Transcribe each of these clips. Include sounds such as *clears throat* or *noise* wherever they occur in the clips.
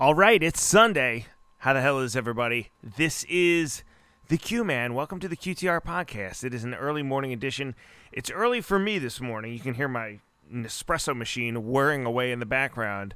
All right, it's Sunday. How the hell is everybody? This is the Q Man. Welcome to the QTR podcast. It is an early morning edition. It's early for me this morning. You can hear my Nespresso machine whirring away in the background.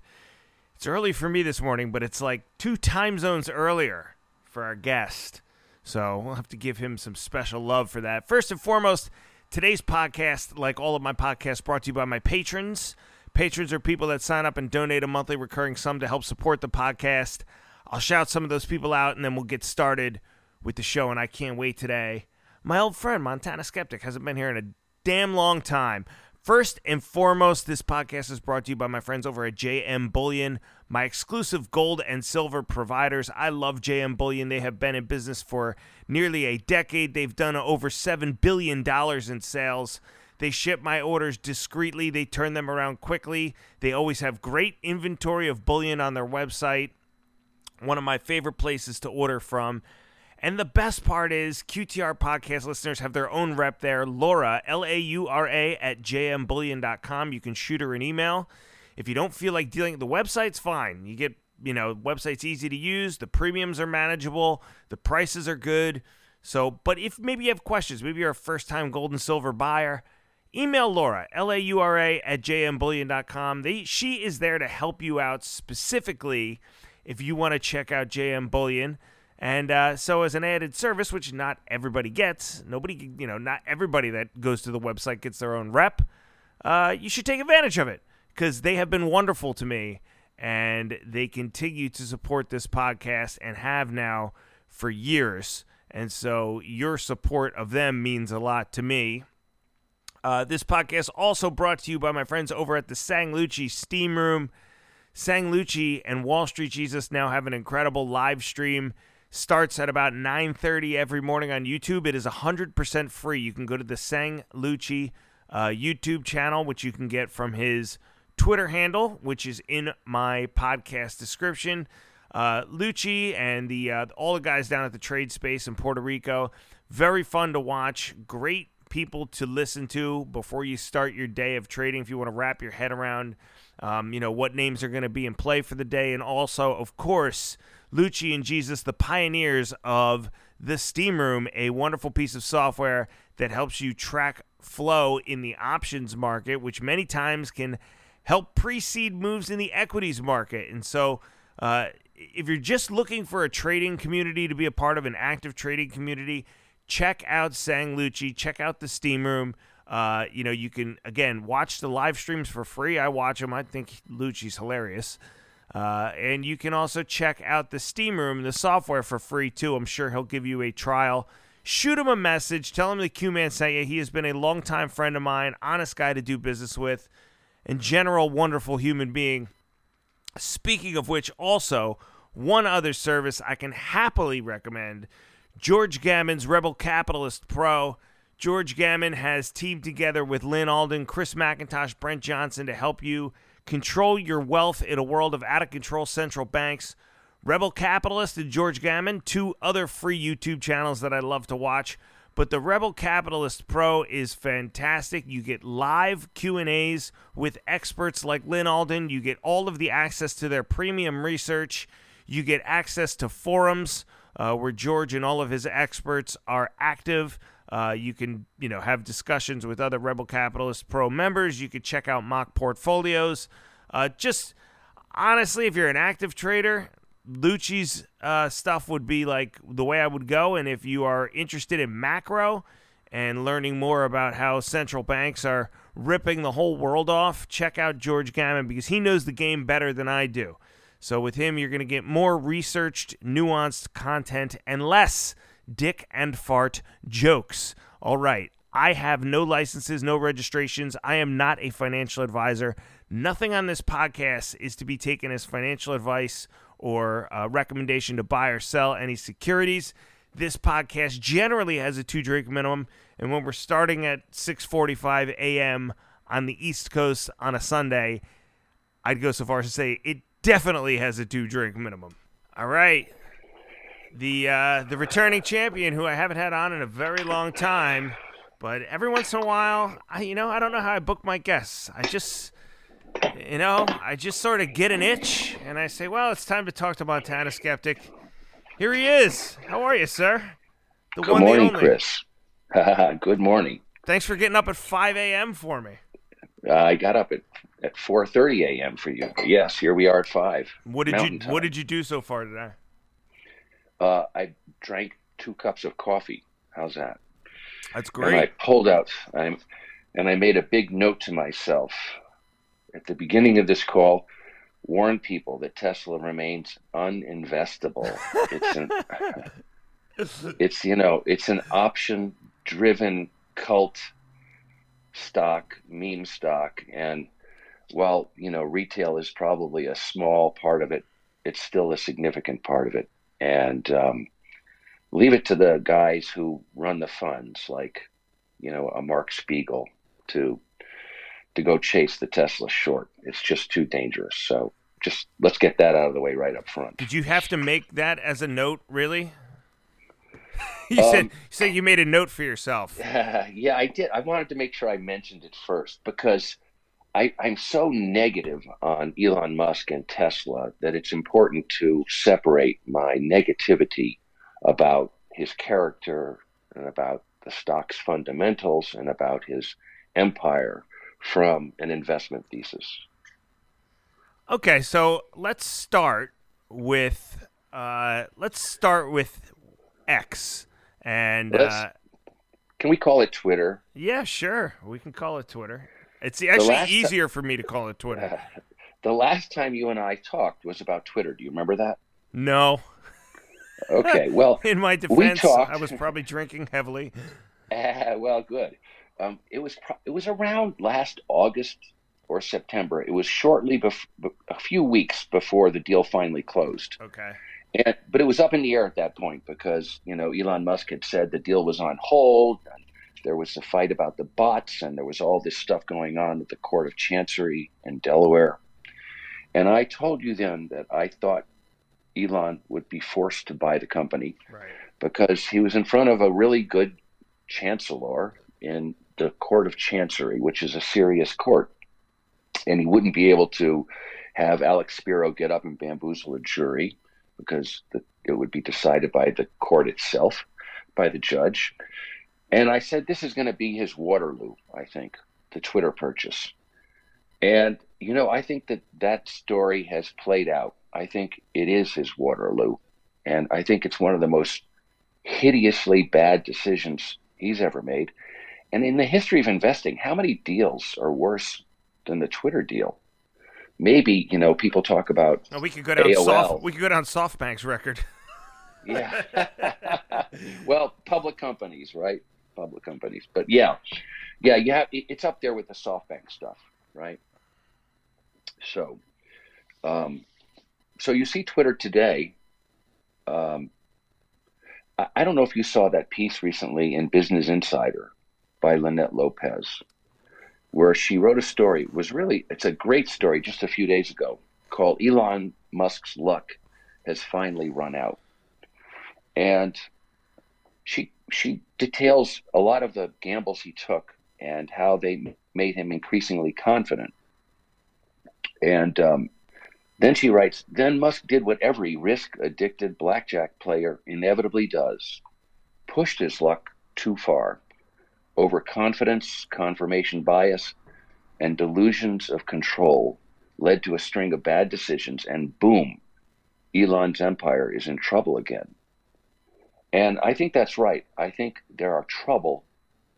It's early for me this morning, but it's like two time zones earlier for our guest. So we'll have to give him some special love for that. First and foremost, today's podcast, like all of my podcasts, brought to you by my patrons. Patrons are people that sign up and donate a monthly recurring sum to help support the podcast. I'll shout some of those people out and then we'll get started with the show. And I can't wait today. My old friend, Montana Skeptic, hasn't been here in a damn long time. First and foremost, this podcast is brought to you by my friends over at JM Bullion, my exclusive gold and silver providers. I love JM Bullion. They have been in business for nearly a decade. They've done over $7 billion in sales. They ship my orders discreetly, they turn them around quickly. They always have great inventory of bullion on their website. One of my favorite places to order from. And the best part is QTR podcast listeners have their own rep there, Laura, L A U R A, at jmbullion.com. You can shoot her an email. If you don't feel like dealing, the website's fine. You get, you know, website's easy to use, the premiums are manageable, the prices are good. So, but if maybe you have questions, maybe you're a first time gold and silver buyer, email Laura, L A U R A, at jmbullion.com. They, she is there to help you out specifically if you want to check out JM Bullion. And uh, so, as an added service, which not everybody gets, nobody, you know, not everybody that goes to the website gets their own rep, uh, you should take advantage of it because they have been wonderful to me and they continue to support this podcast and have now for years. And so, your support of them means a lot to me. Uh, this podcast also brought to you by my friends over at the Sanglucci Steam Room. Sanglucci and Wall Street Jesus now have an incredible live stream. Starts at about 9:30 every morning on YouTube. It is 100% free. You can go to the Sanglucci uh, YouTube channel, which you can get from his Twitter handle, which is in my podcast description. Uh, Lucci and the uh, all the guys down at the trade space in Puerto Rico, very fun to watch. Great people to listen to before you start your day of trading if you want to wrap your head around um, you know what names are going to be in play for the day. And also of course lucci and jesus the pioneers of the steam room a wonderful piece of software that helps you track flow in the options market which many times can help precede moves in the equities market. And so uh, if you're just looking for a trading community to be a part of an active trading community check out Sang Lucci, check out the Steam Room. Uh, you know, you can again watch the live streams for free. I watch them. I think Lucci's hilarious. Uh, and you can also check out the Steam Room, the software for free too. I'm sure he'll give you a trial. Shoot him a message. Tell him the Q Man sent you. He has been a longtime friend of mine, honest guy to do business with, and general wonderful human being. Speaking of which, also one other service I can happily recommend George Gammon's Rebel Capitalist Pro. George Gammon has teamed together with Lyn Alden, Chris McIntosh, Brent Johnson to help you control your wealth in a world of out of control central banks. Rebel Capitalist and George Gammon, two other free YouTube channels that I love to watch. But the Rebel Capitalist Pro is fantastic. You get live Q&As with experts like Lyn Alden. You get all of the access to their premium research. You get access to forums uh, where George and all of his experts are active. Uh, you can, you know, have discussions with other Rebel Capitalist Pro members. You could check out mock portfolios. Uh, just honestly, if you're an active trader, Lucci's uh, stuff would be like the way I would go. And if you are interested in macro and learning more about how central banks are ripping the whole world off, check out George Gammon because he knows the game better than I do. So with him, you're going to get more researched, nuanced content and less dick and fart jokes. All right. I have no licenses, no registrations. I am not a financial advisor. Nothing on this podcast is to be taken as financial advice or a recommendation to buy or sell any securities. This podcast generally has a two drink minimum, and when we're starting at 6:45 a.m. on the East Coast on a Sunday, I'd go so far as to say it definitely has a two drink minimum. All right. The uh, the returning champion, who I haven't had on in a very long time, but every once in a while, I you know I don't know how I book my guests. I just you know, I just sort of get an itch, and I say, well, it's time to talk to Montana Skeptic. Here he is. How are you, sir? The Good morning, Chris. *laughs* Good morning. Thanks for getting up at 5 a.m. for me. Uh, I got up at at 4:30 a.m. for you. Yes, here we are at five. What did you time. What did you do so far today? Uh, I drank two cups of coffee. How's that? That's great. And I pulled out. I'm, and I made a big note to myself at the beginning of this call. Warn people that Tesla remains uninvestable. It's an, *laughs* it's you know, it's an option-driven cult stock, meme stock, and while you know retail is probably a small part of it, it's still a significant part of it. And um, leave it to the guys who run the funds, like you know a Mark Spiegel, to to go chase the Tesla short. It's just too dangerous. So just let's get that out of the way right up front. Did you have to make that as a note, really? *laughs* you um, said you said you made a note for yourself. Uh, *laughs* yeah, I did. I wanted to make sure I mentioned it first because I, I'm so negative on Elon Musk and Tesla that it's important to separate my negativity about his character and about the stock's fundamentals and about his empire from an investment thesis. Okay, so let's start with uh, let's start with X and uh, can we call it Twitter? Yeah, sure, we can call it Twitter. It's actually easier for me to call it Twitter. Uh, *laughs* the last time you and I talked was about Twitter. Do you remember that? No. *laughs* Okay, well, in my defense, talked... I was probably drinking heavily. Uh, *laughs* well, good. Um, it was pro- it was around last August or September. It was shortly bef- a few weeks before the deal finally closed. Okay. And, but it was up in the air at that point because you know Elon Musk had said the deal was on hold. There was a fight about the bots, and there was all this stuff going on at the Court of Chancery in Delaware. And I told you then that I thought Elon would be forced to buy the company right. because he was in front of a really good chancellor in the Court of Chancery, which is a serious court. And he wouldn't be able to have Alex Spiro get up and bamboozle a jury because the, it would be decided by the court itself, by the judge. And I said, this is going to be his Waterloo, I think, the Twitter purchase. And, you know, I think that that story has played out. I think it is his Waterloo. And I think it's one of the most hideously bad decisions he's ever made. And in the history of investing, how many deals are worse than the Twitter deal? Maybe, you know, people talk about no, we could go down AOL. soft we could go down SoftBank's record. yeah. *laughs* well, public companies, right? Public companies. But yeah, yeah, you have it's up there with the SoftBank stuff, right? So, um, so you see Twitter today. Um, I, I don't know if you saw that piece recently in Business Insider by Linette Lopez, where she wrote a story. It was really it's a great story just a few days ago called Elon Musk's luck has finally run out. And she she details a lot of the gambles he took and how they made him increasingly confident. And um, then she writes, then Musk did what every risk addicted blackjack player inevitably does pushed his luck too far. Overconfidence, confirmation bias, and delusions of control led to a string of bad decisions, and boom, Elon's empire is in trouble again. And I think that's right. I think there are trouble.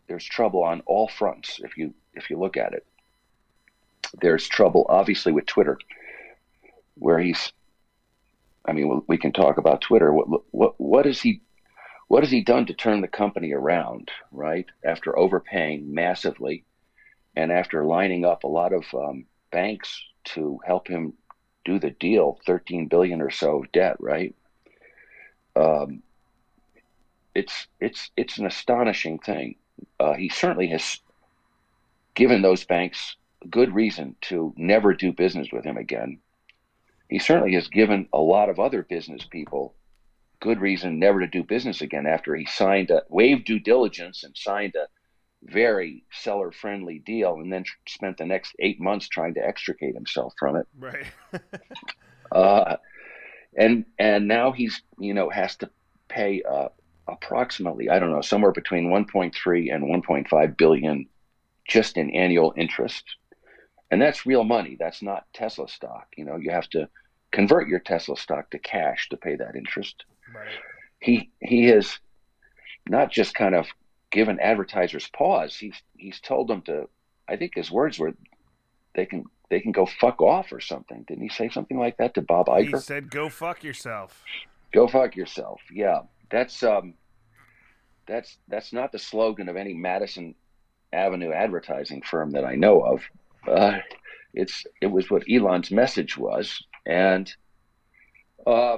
There's trouble on all fronts if you if you look at it. There's trouble, obviously, with Twitter, where he's. I mean, we can talk about Twitter. What what what is he? What has he done to turn the company around? Right after overpaying massively, and after lining up a lot of um, banks to help him do the deal, 13 billion or so debt. Right. Um, it's it's it's an astonishing thing. Uh, he certainly has given those banks good reason to never do business with him again. He certainly has given a lot of other business people good reason never to do business again after he signed a waived due diligence and signed a very seller friendly deal and then spent the next eight months trying to extricate himself from it. Right. *laughs* uh, and and now he's you know has to pay uh, approximately I don't know somewhere between 1.3 and 1.5 billion just in annual interest, and that's real money. That's not Tesla stock. You know, you have to convert your Tesla stock to cash to pay that interest. Right. He he has not just kind of given advertisers pause. He's he's told them to. I think his words were, they can they can go fuck off or something. Didn't he say something like that to Bob Iger? He said, "Go fuck yourself." Go fuck yourself. Yeah, that's um, that's that's not the slogan of any Madison Avenue advertising firm that I know of. Uh, it's it was what Elon's message was, and uh,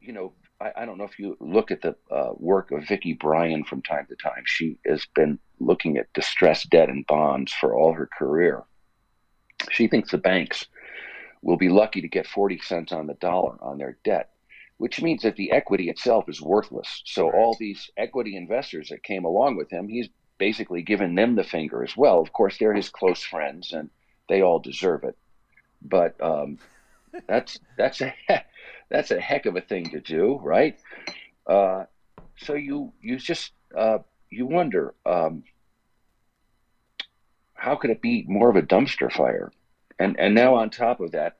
you know, I, I, don't know if you look at the uh, work of Vicki Bryan from time to time. She has been looking at distressed debt and bonds for all her career. She thinks the banks will be lucky to get 40 cents on the dollar on their debt, which means that the equity itself is worthless. So all these equity investors that came along with him, he's basically given them the finger as well. Of course, they're his close friends, and they all deserve it. But um, *laughs* that's that's a that's a heck of a thing to do, right? Uh, so you you just uh, you wonder um, how could it be more of a dumpster fire? And and now on top of that,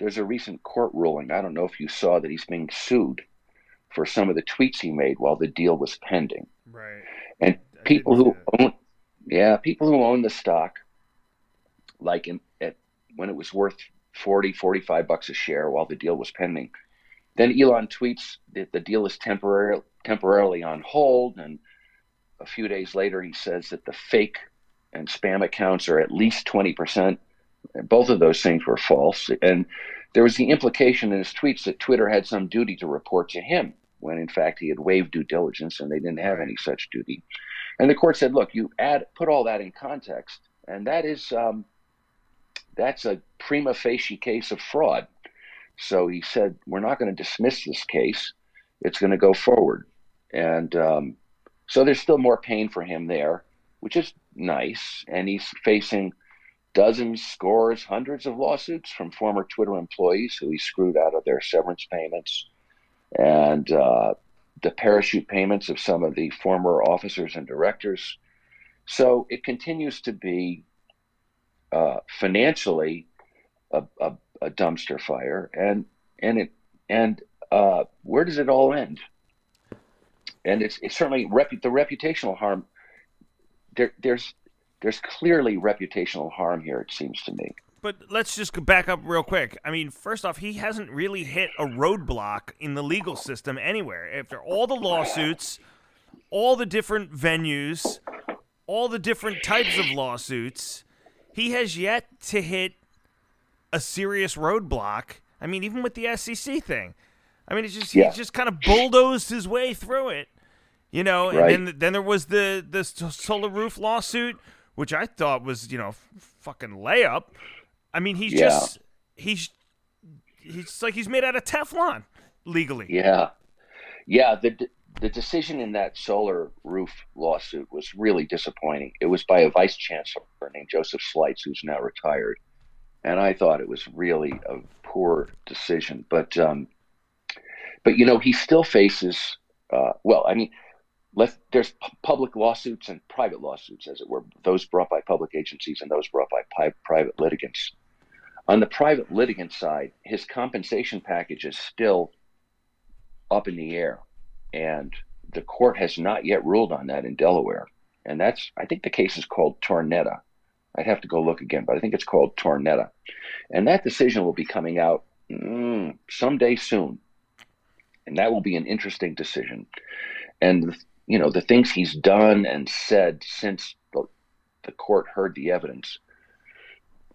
there's a recent court ruling. I don't know if you saw that he's being sued for some of the tweets he made while the deal was pending. Right. And I people who own, yeah, people who own the stock, like in, at, when it was worth 40, 45 bucks a share while the deal was pending. Then Elon tweets that the deal is temporary, temporarily on hold. And a few days later, he says that the fake and spam accounts are at least 20%. Both of those things were false. And there was the implication in his tweets that Twitter had some duty to report to him when in fact he had waived due diligence and they didn't have any such duty. And the court said, look, you add put all that in context, and that is um, that's a prima facie case of fraud. So he said, We're not going to dismiss this case. It's going to go forward. And um, so there's still more pain for him there, which is nice. And he's facing dozens, scores, hundreds of lawsuits from former Twitter employees who he screwed out of their severance payments and uh, the parachute payments of some of the former officers and directors. So it continues to be uh, financially a, a, a, dumpster fire, and and it and uh, where does it all end? And it's, it's certainly repu- the reputational harm. There, there's there's clearly reputational harm here. It seems to me. But let's just go back up real quick. I mean, first off, he hasn't really hit a roadblock in the legal system anywhere. After all the lawsuits, all the different venues, all the different types of lawsuits, he has yet to hit a serious roadblock. I mean, even with the SEC thing. I mean, it's just yeah. he just kind of bulldozed his way through it, you know. Right. And then then there was the the solar roof lawsuit, which I thought was you know fucking layup. I mean, he's yeah. just he's he's like he's made out of Teflon legally. Yeah, yeah. The the decision in that solar roof lawsuit was really disappointing. It was by a vice chancellor named Joseph Slights, who's now retired, and I thought it was really a poor decision. But um, but you know, he still faces. Uh, well, I mean, there's p- public lawsuits and private lawsuits, as it were, those brought by public agencies and those brought by pi- private litigants. On the private litigant side, his compensation package is still up in the air and the court has not yet ruled on that in Delaware. And that's, I think the case is called Tornetta. I'd have to go look again, but I think it's called Tornetta. And that decision will be coming out mm, someday soon. And that will be an interesting decision. And, you know, the things he's done and said since the, the court heard the evidence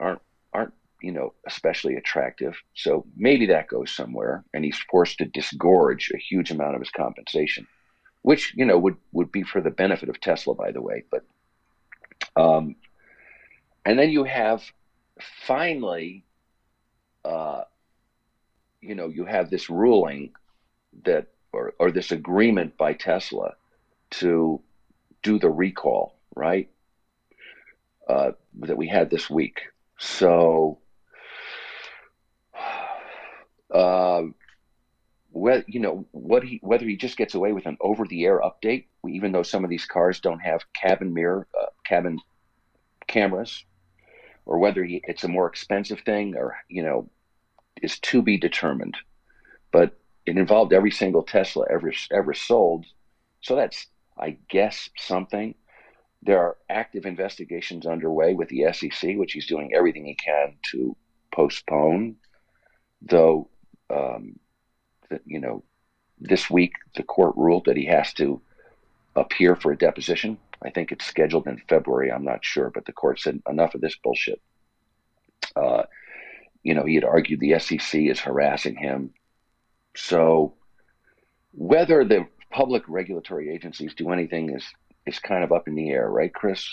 aren't, aren't you know, especially attractive. So maybe that goes somewhere, and he's forced to disgorge a huge amount of his compensation, which you know would would be for the benefit of Tesla, by the way. But um, and then you have finally, uh, you know, you have this ruling that or or this agreement by Tesla to do the recall, right? Uh, that we had this week. So, *sighs* uh, whether you know what he whether he just gets away with an over-the-air update, even though some of these cars don't have cabin mirror, uh, cabin cameras, or whether he, it's a more expensive thing, or you know, is to be determined. But it involved every single Tesla ever ever sold, so that's I guess something. There are active investigations underway with the SEC, which he's doing everything he can to postpone. Though, um, you know, this week the court ruled that he has to appear for a deposition. I think it's scheduled in February. I'm not sure, but the court said enough of this bullshit. Uh, you know, he had argued the SEC is harassing him. So, whether the public regulatory agencies do anything is is kind of up in the air, right, Chris?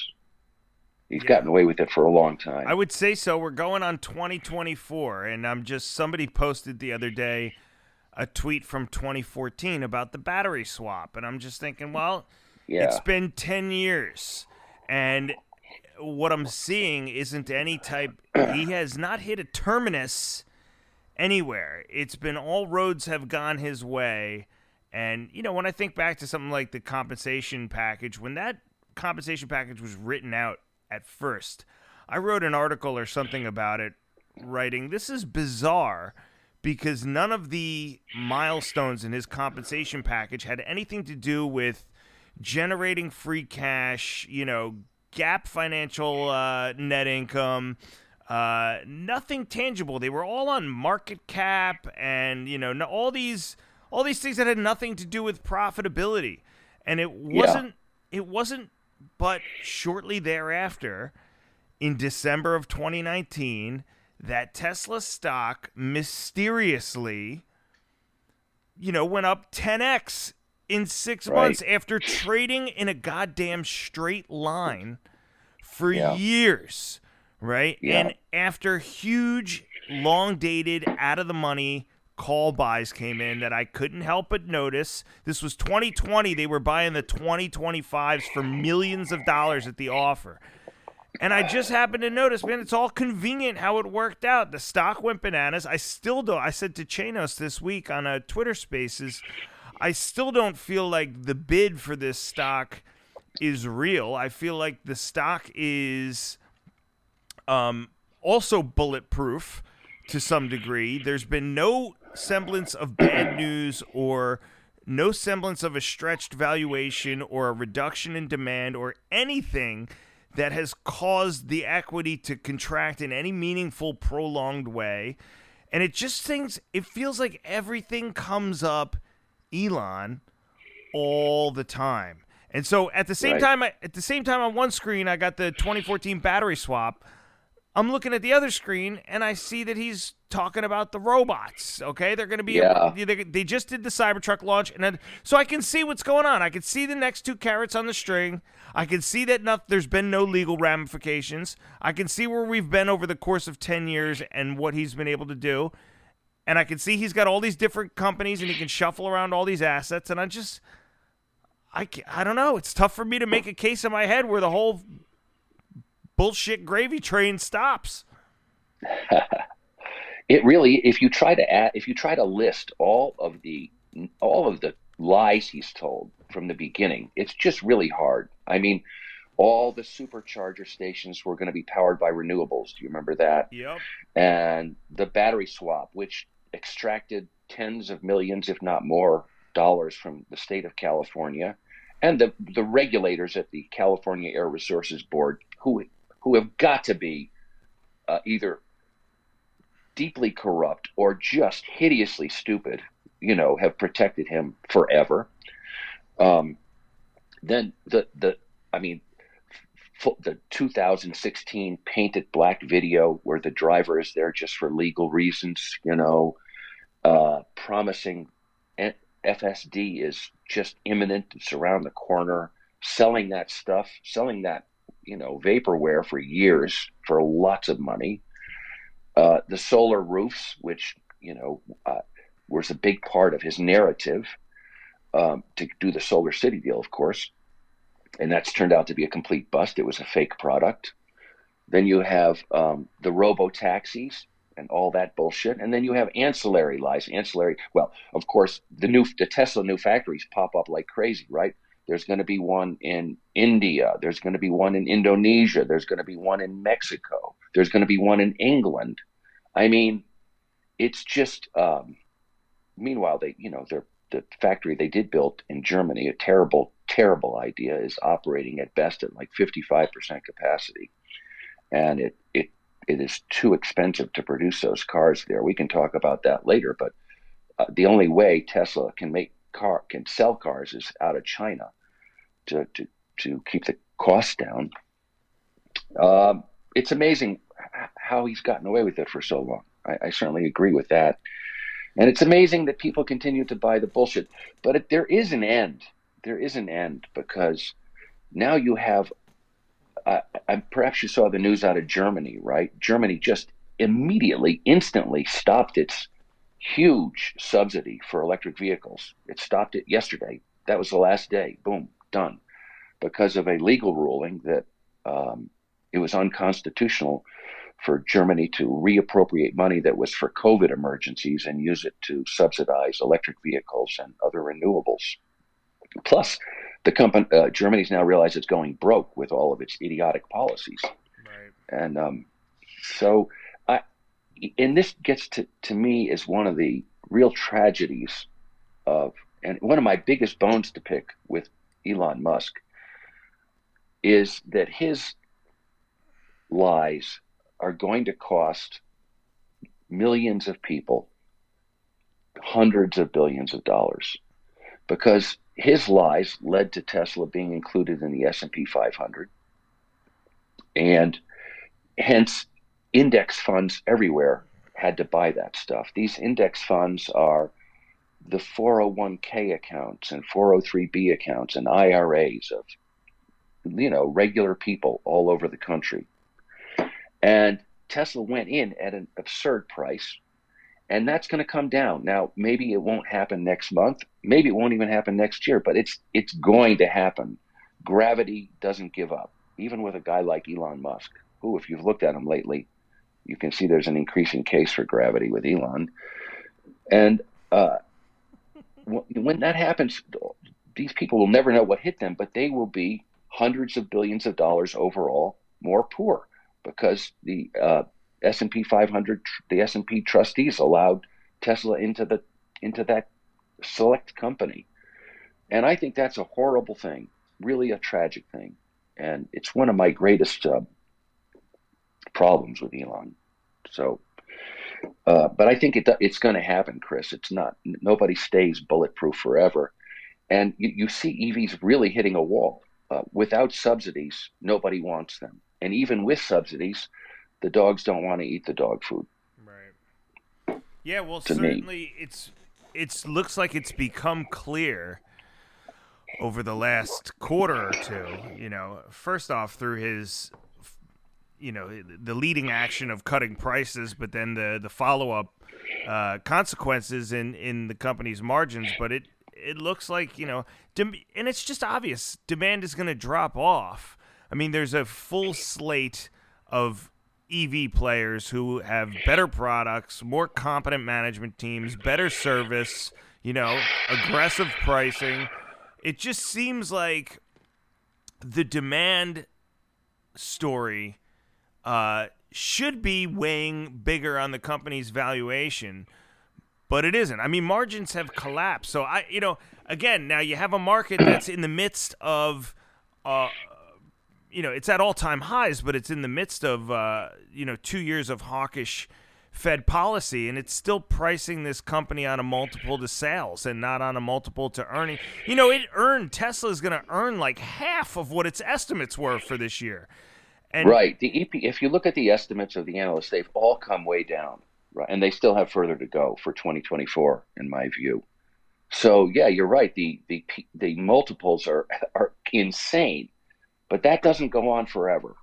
He's yeah. gotten away with it for a long time. I would say so. We're going on 2024, and I'm just somebody posted the other day a tweet from 2014 about the battery swap, and I'm just thinking, well, yeah. it's been 10 years, and what I'm seeing isn't any type. he *clears throat* has not hit a terminus anywhere. It's been all roads have gone his way. And, you know, when I think back to something like the compensation package, when that compensation package was written out at first, I wrote an article or something about it, writing, This is bizarre because none of the milestones in his compensation package had anything to do with generating free cash, you know, GAAP financial uh, net income, uh, nothing tangible. They were all on market cap and, you know, all these all these things that had nothing to do with profitability. And it wasn't yeah. it wasn't but shortly thereafter in December of 2019 that Tesla stock mysteriously you know went up 10x in 6 right. months after trading in a goddamn straight line for yeah. years, right? Yeah. And after huge long dated out of the money call buys came in that I couldn't help but notice. This was 2020. They were buying the 2025s for millions of dollars at the offer. And I just happened to notice, man, it's all convenient how it worked out. The stock went bananas. I still don't. I said to Chanos this week on a Twitter Spaces, I still don't feel like the bid for this stock is real. I feel like the stock is um, also bulletproof to some degree. There's been no semblance of bad news or no semblance of a stretched valuation or a reduction in demand or anything that has caused the equity to contract in any meaningful prolonged way. And it just things it feels like everything comes up elon all the time. And so at the same right. time at the same time on one screen i got the 2014 battery swap I'm looking at the other screen and I see that he's talking about the robots. Okay, they're going to be. Yeah. They, they just did the Cybertruck launch, and then, so I can see what's going on. I can see the next two carrots on the string. I can see that not, there's been no legal ramifications. I can see where we've been over the course of ten years and what he's been able to do, and I can see he's got all these different companies and he can shuffle around all these assets. And I just, I I don't know. It's tough for me to make a case in my head where the whole bullshit gravy train stops. *laughs* it really, if you try to add, if you try to list all of the all of the lies he's told from the beginning, it's just really hard. I mean, all the supercharger stations were going to be powered by renewables. Do you remember that? Yep. And the battery swap, which extracted tens of millions, if not more, dollars from the state of California, and the the regulators at the California Air Resources Board, who who have got to be uh, either deeply corrupt or just hideously stupid, you know, have protected him forever. Um, then the the I mean, f- the 2016 painted black video where the driver is there just for legal reasons, you know, uh, promising FSD is just imminent, it's around the corner. Selling that stuff, selling that you know vaporware for years for lots of money. Uh, the solar roofs, which you know uh, was a big part of his narrative um, to do the Solar City deal, of course. and that's turned out to be a complete bust. It was a fake product. Then you have um, the robo taxis and all that bullshit, and then you have ancillary lies. Ancillary, well, of course, the new the Tesla new factories pop up like crazy, right? There's going to be one in India. There's going to be one in Indonesia. There's going to be one in Mexico. There's going to be one in England. I mean, it's just. Um, meanwhile, they, you know, the factory they did build in Germany, a terrible, terrible idea, is operating at best at like 55% capacity, and it it it is too expensive to produce those cars there. We can talk about that later, but uh, the only way Tesla can make car can sell cars is out of China to to to keep the cost down. Um, it's amazing how he's gotten away with it for so long. I, I certainly agree with that. And it's amazing that people continue to buy the bullshit. But it, there is an end. There is an end because now you have, uh, perhaps you saw the news out of Germany, right? Germany just immediately, instantly stopped its huge subsidy for electric vehicles. It stopped it yesterday. That was the last day. Boom, done. Because of a legal ruling that um, it was unconstitutional for Germany to reappropriate money that was for COVID emergencies and use it to subsidize electric vehicles and other renewables. Plus, the company uh, Germany's now realized it's going broke with all of its idiotic policies, right. and um, so and this gets to to me is one of the real tragedies of, and one of my biggest bones to pick with Elon Musk is that his lies are going to cost millions of people hundreds of billions of dollars because his lies led to Tesla being included in the S&P 500 and hence index funds everywhere had to buy that stuff these index funds are the 401k accounts and 403b accounts and IRAs of you know regular people all over the country and Tesla went in at an absurd price, and that's going to come down. Now, maybe it won't happen next month. Maybe it won't even happen next year, but it's it's going to happen. Gravity doesn't give up, even with a guy like Elon Musk, who, if you've looked at him lately, you can see there's an increasing case for gravity with Elon. And uh, when that happens, these people will never know what hit them, but they will be hundreds of billions of dollars overall more poor because the uh, S&P 500, the S&P trustees allowed Tesla into the into that select company, and I think that's a horrible thing, really a tragic thing, and it's one of my greatest uh, problems with Elon. So, uh, but I think it it's going to happen, Chris. It's not nobody stays bulletproof forever, and you, you see EVs really hitting a wall. Uh, without subsidies, nobody wants them and even with subsidies, the dogs don't want to eat the dog food. Right. Yeah. Well, certainly me. it's it's looks like it's become clear over the last quarter or two. You know, first off through his you know the leading action of cutting prices, but then the the follow up uh, consequences in in the company's margins. But it it looks like you know, dem- and it's just obvious demand is going to drop off. I mean, there's a full slate of EV players who have better products, more competent management teams, better service, you know, aggressive pricing. It just seems like the demand story uh, should be weighing bigger on the company's valuation, but it isn't. I mean, margins have collapsed. So I, you know, again, now you have a market that's in the midst of uh, you know, it's at all time highs, but it's in the midst of, uh, you know, two years of hawkish Fed policy, and it's still pricing this company on a multiple to sales and not on a multiple to earning. You know, it earned Tesla is going to earn like half of what its estimates were for this year. And right. The EP, if you look at the estimates of the analysts, they've all come way down, right? And they still have further to go for 2024, in my view. So yeah, you're right. The the the multiples are are insane but that doesn't go on forever.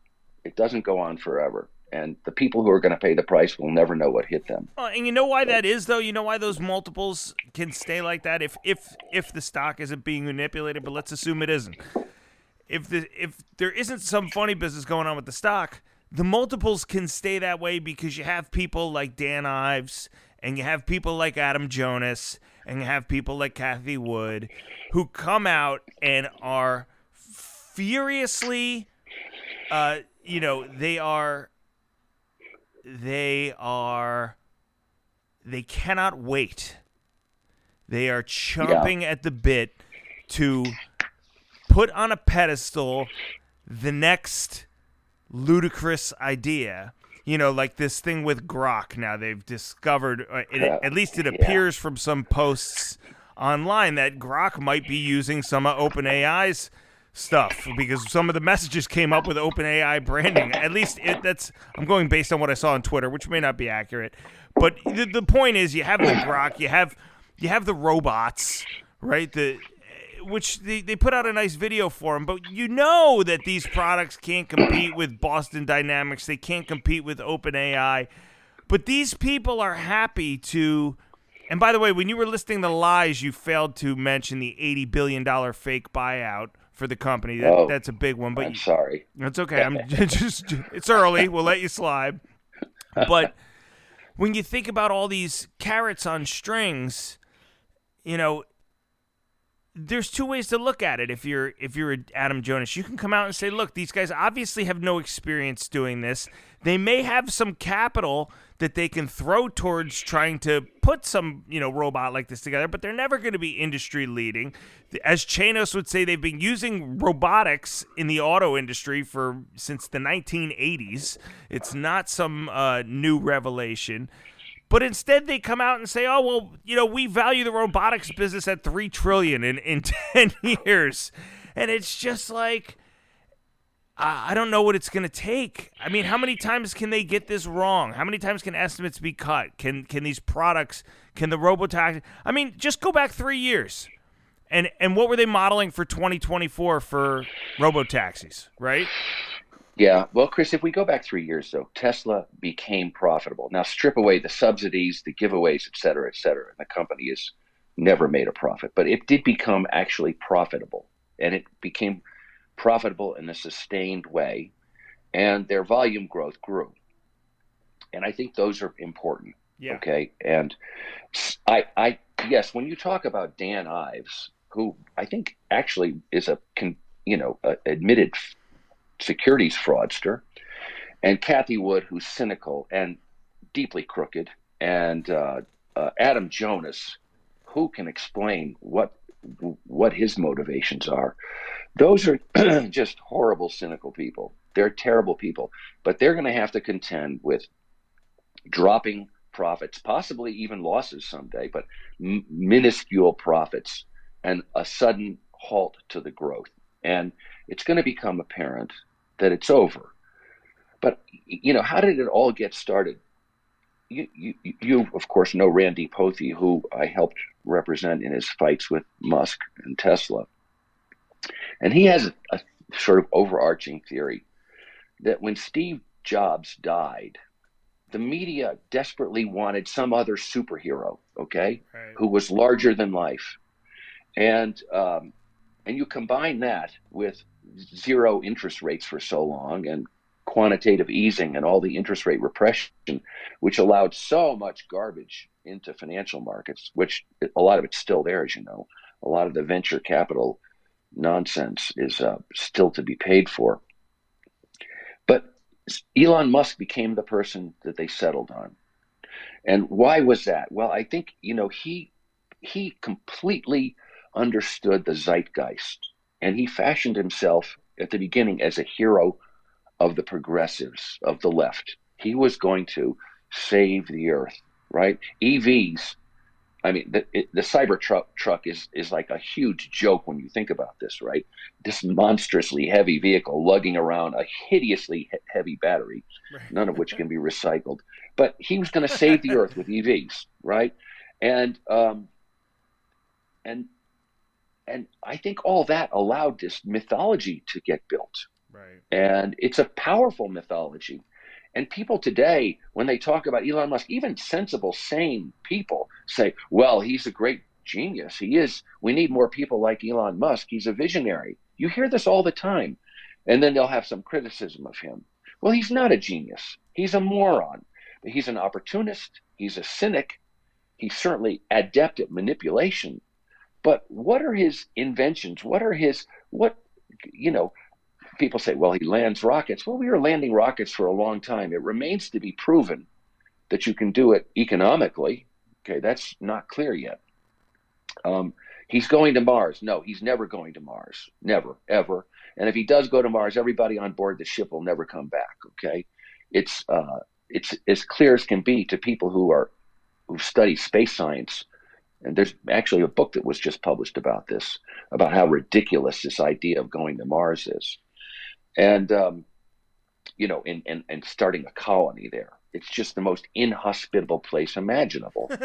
It doesn't go on forever. And the people who are going to pay the price will never know what hit them. Oh, and you know why that is, though. You know why those multiples can stay like that if if if the stock isn't being manipulated. But let's assume it isn't. If the if there isn't some funny business going on with the stock, the multiples can stay that way because you have people like Dan Ives and you have people like Adam Jonas and you have people like Cathie Wood who come out and are furiously uh you know, they are they are they cannot wait. They are chomping yeah. at the bit to put on a pedestal the next ludicrous idea. You know, like this thing with Grok. Now they've discovered, uh, it, at least it appears yeah. from some posts online, that Grok might be using some of OpenAI's stuff because some of the messages came up with OpenAI branding. At least it, that's I'm going based on what I saw on Twitter, which may not be accurate. But the, the point is, you have the Grok, you have you have the robots, right? The which they, they put out a nice video for them, but you know that these products can't compete with Boston Dynamics. They can't compete with OpenAI. But these people are happy to. And by the way, when you were listing the lies, you failed to mention the $80 billion fake buyout for the company. That, oh, that's a big one. But I'm sorry. That's okay. I'm *laughs* just. It's early. We'll let you slide. But when you think about all these carrots on strings, you know, there's two ways to look at it if you're if you're Adam Jonas. You can come out and say, "Look, these guys obviously have no experience doing this. They may have some capital that they can throw towards trying to put some, you know, robot like this together, but they're never going to be industry leading. As Chanos would say, they've been using robotics in the auto industry for since the 1980s. It's not some uh, new revelation. But instead, they come out and say, "Oh well, you know, we value the robotics business at three trillion in in *laughs* ten years," and it's just like. I don't know what it's going to take. I mean, how many times can they get this wrong? How many times can estimates be cut? Can can these products? Can the robotaxi? I mean, just go back three years, and and what were they modeling for 2024 for robotaxis? Right? Yeah. Well, Chris, if we go back three years, though, Tesla became profitable. Now, strip away the subsidies, the giveaways, et cetera, et cetera. And the company has never made a profit, but it did become actually profitable. And it became profitable in a sustained way. And their volume growth grew. And I think those are important. Yeah. Okay. And I, I, yes, when you talk about Dan Ives, who I think actually is a, you know, a admitted securities fraudster, and Cathie Wood, who's cynical and deeply crooked, and uh, uh, Adam Jonas, who can explain what what his motivations are. Those are *clears throat* just horrible, cynical people. They're terrible people, but they're going to have to contend with dropping profits, possibly even losses someday, but m- minuscule profits and a sudden halt to the growth. And it's going to become apparent that it's over. But you know, how did it all get started? You, you, you of course know Randy Hothi, who I helped represent in his fights with Musk and Tesla, and he has a, a sort of overarching theory that when Steve Jobs died, the media desperately wanted some other superhero, okay, right. who was larger than life, and um, and you combine that with zero interest rates for so long and quantitative easing and all the interest rate repression, which allowed so much garbage into financial markets, which a lot of it's still there, as you know. A lot of the venture capital nonsense is uh, still to be paid for. But Elon Musk became the person that they settled on. And why was that? Well, I think, you know, he he completely understood the zeitgeist and he fashioned himself at the beginning as a hero of the progressives, of the left. He was going to save the earth, right? EVs, I mean, the, it, the cyber truck truck is is like a huge joke when you think about this, right? This monstrously heavy vehicle lugging around a hideously he- heavy battery, none of which can be recycled. But he was going to save the earth with EVs, right? And um, and and I think all that allowed this mythology to get built. Right. And it's a powerful mythology. And people today, when they talk about Elon Musk, even sensible, sane people say, well, he's a great genius. He is. We need more people like Elon Musk. He's a visionary. You hear this all the time. And then they'll have some criticism of him. Well, he's not a genius. He's a moron. He's an opportunist. He's a cynic. He's certainly adept at manipulation. But what are his inventions? What are his, what, you know, people say, well, he lands rockets. Well, we were landing rockets for a long time. It remains to be proven that you can do it economically. Okay, that's not clear yet. Um, he's going to Mars. No, he's never going to Mars. Never, ever. And if he does go to Mars, everybody on board the ship will never come back. Okay, it's uh, it's as clear as can be to people who are who study space science. And there's actually a book that was just published about this, about how ridiculous this idea of going to Mars is, and um, you know, and, and and starting a colony there. It's just the most inhospitable place imaginable. *laughs*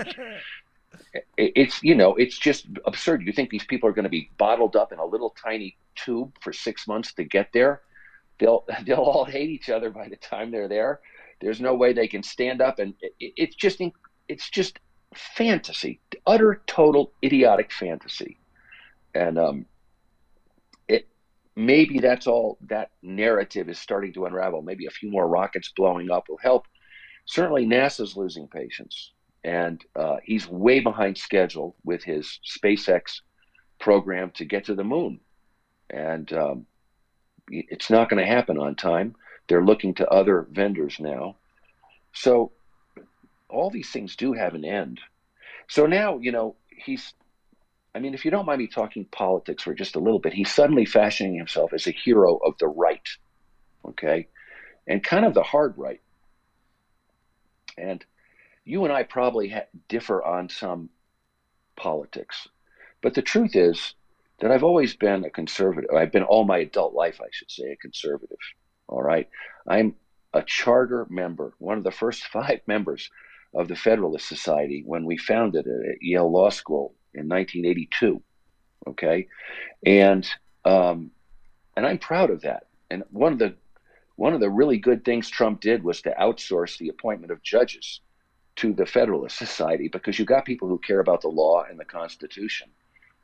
it's you know it's just absurd you think these people are going to be bottled up in a little tiny tube for six months to get there they'll *laughs* they'll all hate each other by the time they're there there's no way they can stand up and it, it's just it's just fantasy utter total idiotic fantasy. And um it maybe that's all that narrative is starting to unravel. Maybe a few more rockets blowing up will help. Certainly nasa's losing patience. And uh, he's way behind schedule with his SpaceX program to get to the moon, and um, it's not going to happen on time. They're looking to other vendors now, so all these things do have an end. So now, you know, he's. I mean, if you don't mind me talking politics for just a little bit, he's suddenly fashioning himself as a hero of the right, okay, and kind of the hard right. And you and I probably ha- differ on some politics, but the truth is that I've always been a conservative. I've been all my adult life, I should say, a conservative. All right. I'm a charter member, one of the first *laughs* five members of the Federalist Society when we founded it at Yale Law School in 1982. Okay. And, um, and I'm proud of that. And one of the one of the really good things Trump did was to outsource the appointment of judges to the Federalist Society because you got people who care about the law and the Constitution,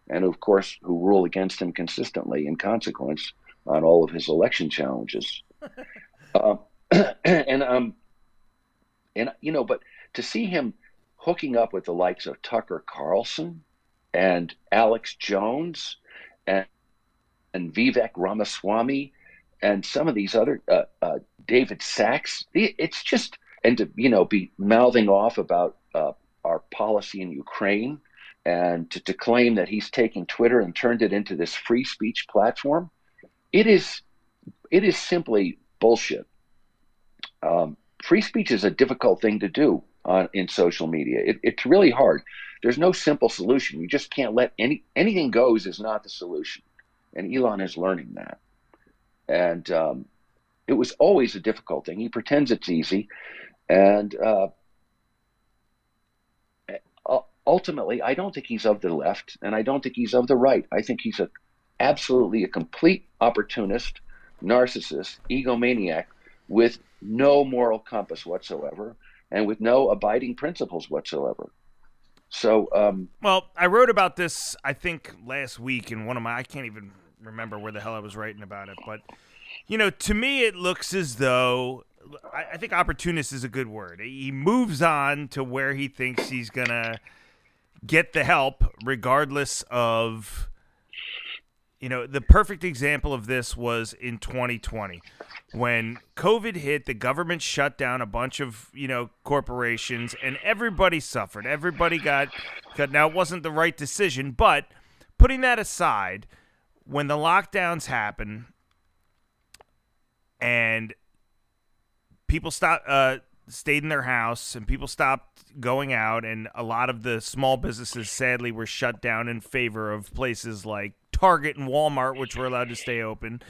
and of course, who rule against him consistently in consequence on all of his election challenges. *laughs* uh, *clears throat* and um, and you know, but to see him hooking up with the likes of Tucker Carlson and Alex Jones and and Vivek Ramaswamy and some of these other uh, uh, David Sacks, it's just and to you know be mouthing off about uh, our policy in Ukraine and to, to claim that he's taken Twitter and turned it into this free speech platform, it is it is simply bullshit. Um, free speech is a difficult thing to do on in social media. It, it's really hard. There's no simple solution. You just can't let any anything goes is not the solution, and Elon is learning that. And um, it was always a difficult thing. He pretends it's easy, and uh, ultimately, I don't think he's of the left, and I don't think he's of the right. I think he's a absolutely a complete opportunist, narcissist, egomaniac with no moral compass whatsoever, and with no abiding principles whatsoever. So, um, well, I wrote about this, I think, last week in one of my, I can't even remember where the hell I was writing about it, but, you know, to me, it looks as though I, I think opportunist is a good word. He moves on to where he thinks he's gonna get the help, regardless of. You know, the perfect example of this was in 2020 when COVID hit, the government shut down a bunch of, you know, corporations and everybody suffered. Everybody got, got now it wasn't the right decision, but putting that aside, when the lockdowns happen and people stopped uh, stayed in their house and people stopped going out and a lot of the small businesses sadly were shut down in favor of places like Target and Walmart which were allowed to stay open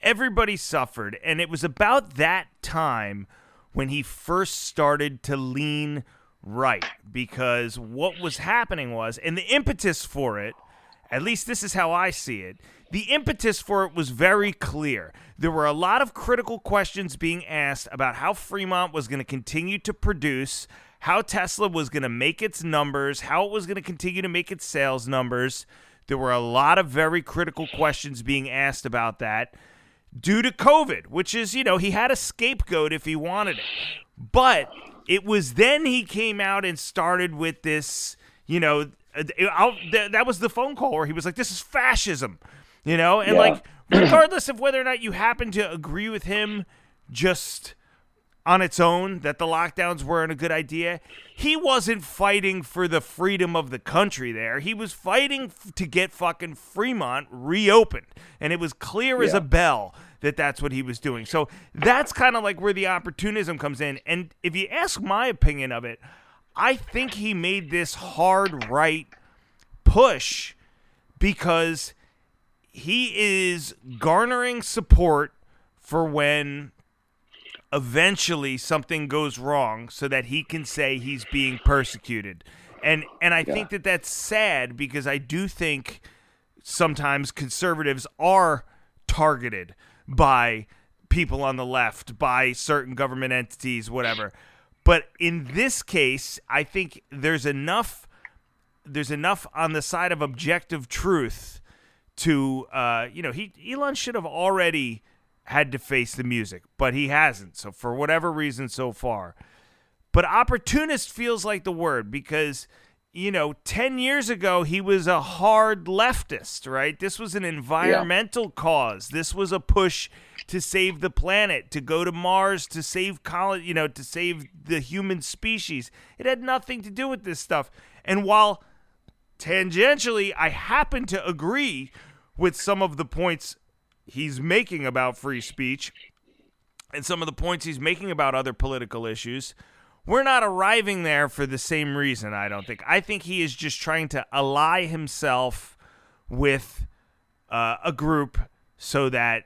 everybody suffered and it was about that time when he first started to lean right because what was happening was and the impetus for it at least this is how I see it the impetus for it was very clear. There were a lot of critical questions being asked about how Fremont was going to continue to produce, how Tesla was going to make its numbers, how it was going to continue to make its sales numbers There were a lot of very critical questions being asked about that due to COVID, which is, you know, he had a scapegoat if he wanted it. But it was then he came out and started with this, you know, uh, that was the phone call where he was like, "This is fascism," you know, and yeah. like regardless of whether or not you happen to agree with him, just on its own that the lockdowns weren't a good idea. He wasn't fighting for the freedom of the country there. He was fighting f- to get fucking Fremont reopened. And it was clear yeah. as a bell that that's what he was doing. So that's kind of like where the opportunism comes in. And if you ask my opinion of it, I think he made this hard right push because he is garnering support for when eventually something goes wrong so that he can say he's being persecuted. And and I yeah. think that that's sad because I do think sometimes conservatives are targeted by people on the left, by certain government entities, whatever. But in this case, I think there's enough there's enough on the side of objective truth to uh, you know, he Elon should have already had to face the music, but he hasn't. So for whatever reason so far. But opportunist feels like the word because you know, 10 years ago he was a hard leftist, right? This was an environmental yeah. cause. This was a push to save the planet, to go to Mars, to save college, you know, to save the human species. It had nothing to do with this stuff. And while tangentially I happen to agree with some of the points he's making about free speech and some of the points he's making about other political issues, we're not arriving there for the same reason, I don't think. I think he is just trying to ally himself with uh, a group so that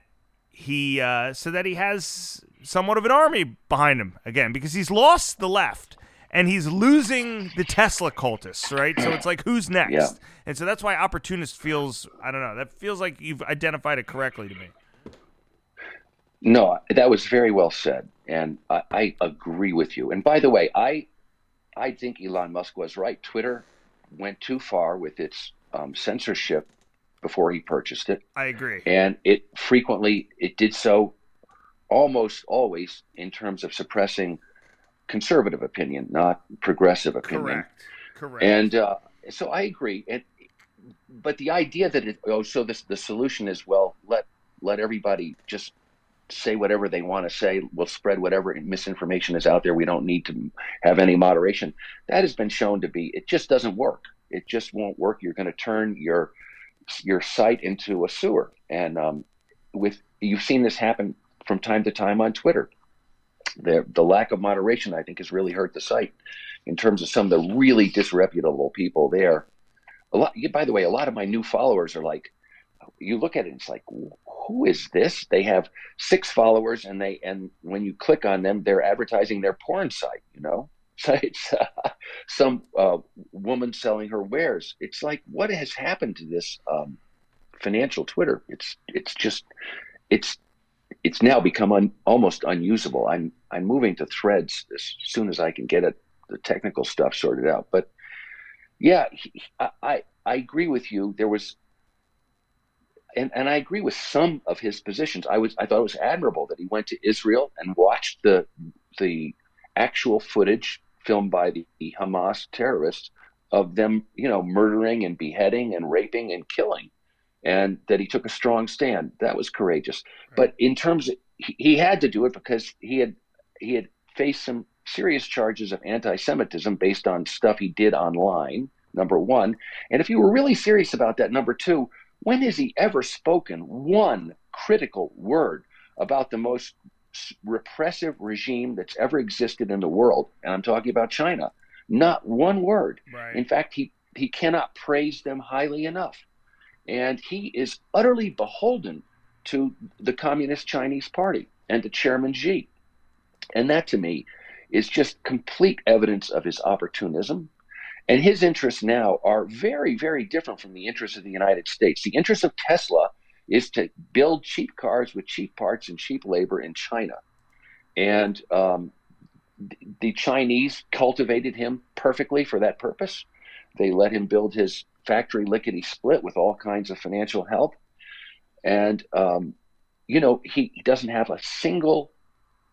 he uh, so that he has somewhat of an army behind him again because he's lost the left and he's losing the Tesla cultists, right? So it's like, who's next? Yeah. And so that's why opportunist feels, I don't know, that feels like you've identified it correctly to me. No, that was very well said, and I, I agree with you. And by the way, I, I think Elon Musk was right. Twitter went too far with its um, censorship before he purchased it. I agree. And it frequently it did so almost always in terms of suppressing conservative opinion, not progressive opinion. Correct. Correct. And uh, so I agree. And but the idea that it oh so this the solution is well let let everybody just say whatever they want to say. We'll spread whatever misinformation is out there. We don't need to have any moderation. That has been shown to be it just doesn't work. It just won't work. You're going to turn your your site into a sewer. And um, with you've seen this happen from time to time on Twitter the the lack of moderation, I think, has really hurt the site in terms of some of the really disreputable people there. A lot. By the way, a lot of my new followers are like, you look at it, it's like, who is this? They have six followers, and they and when you click on them, they're advertising their porn site. You know, *laughs* so it's uh, *laughs* some uh, woman selling her wares. It's like, what has happened to this um, financial Twitter? It's it's just it's it's now become un, almost unusable. I'm I'm moving to Threads as soon as I can get it, the technical stuff sorted out. But yeah, he, I I agree with you. There was, and and I agree with some of his positions. I was I thought it was admirable that he went to Israel and watched the the actual footage filmed by the, the Hamas terrorists of them, you know, murdering and beheading and raping and killing and that he took a strong stand. That was courageous. Right. But in terms of, he, had to do it because he had he had faced some serious charges of anti-Semitism based on stuff he did online. Number one, and if you were really serious about that, number two, when has he ever spoken one critical word about the most repressive regime that's ever existed in the world? And I'm talking about China. Not one word. Right. In fact, he he cannot praise them highly enough and he is utterly beholden to the Communist Chinese Party and to Chairman Xi. And that to me is just complete evidence of his opportunism. And his interests now are very, very different from the interests of the United States. The interest of Tesla is to build cheap cars with cheap parts and cheap labor in China. And um, the Chinese cultivated him perfectly for that purpose. They let him build his factory lickety split with all kinds of financial help. And, um, you know, he, doesn't have a single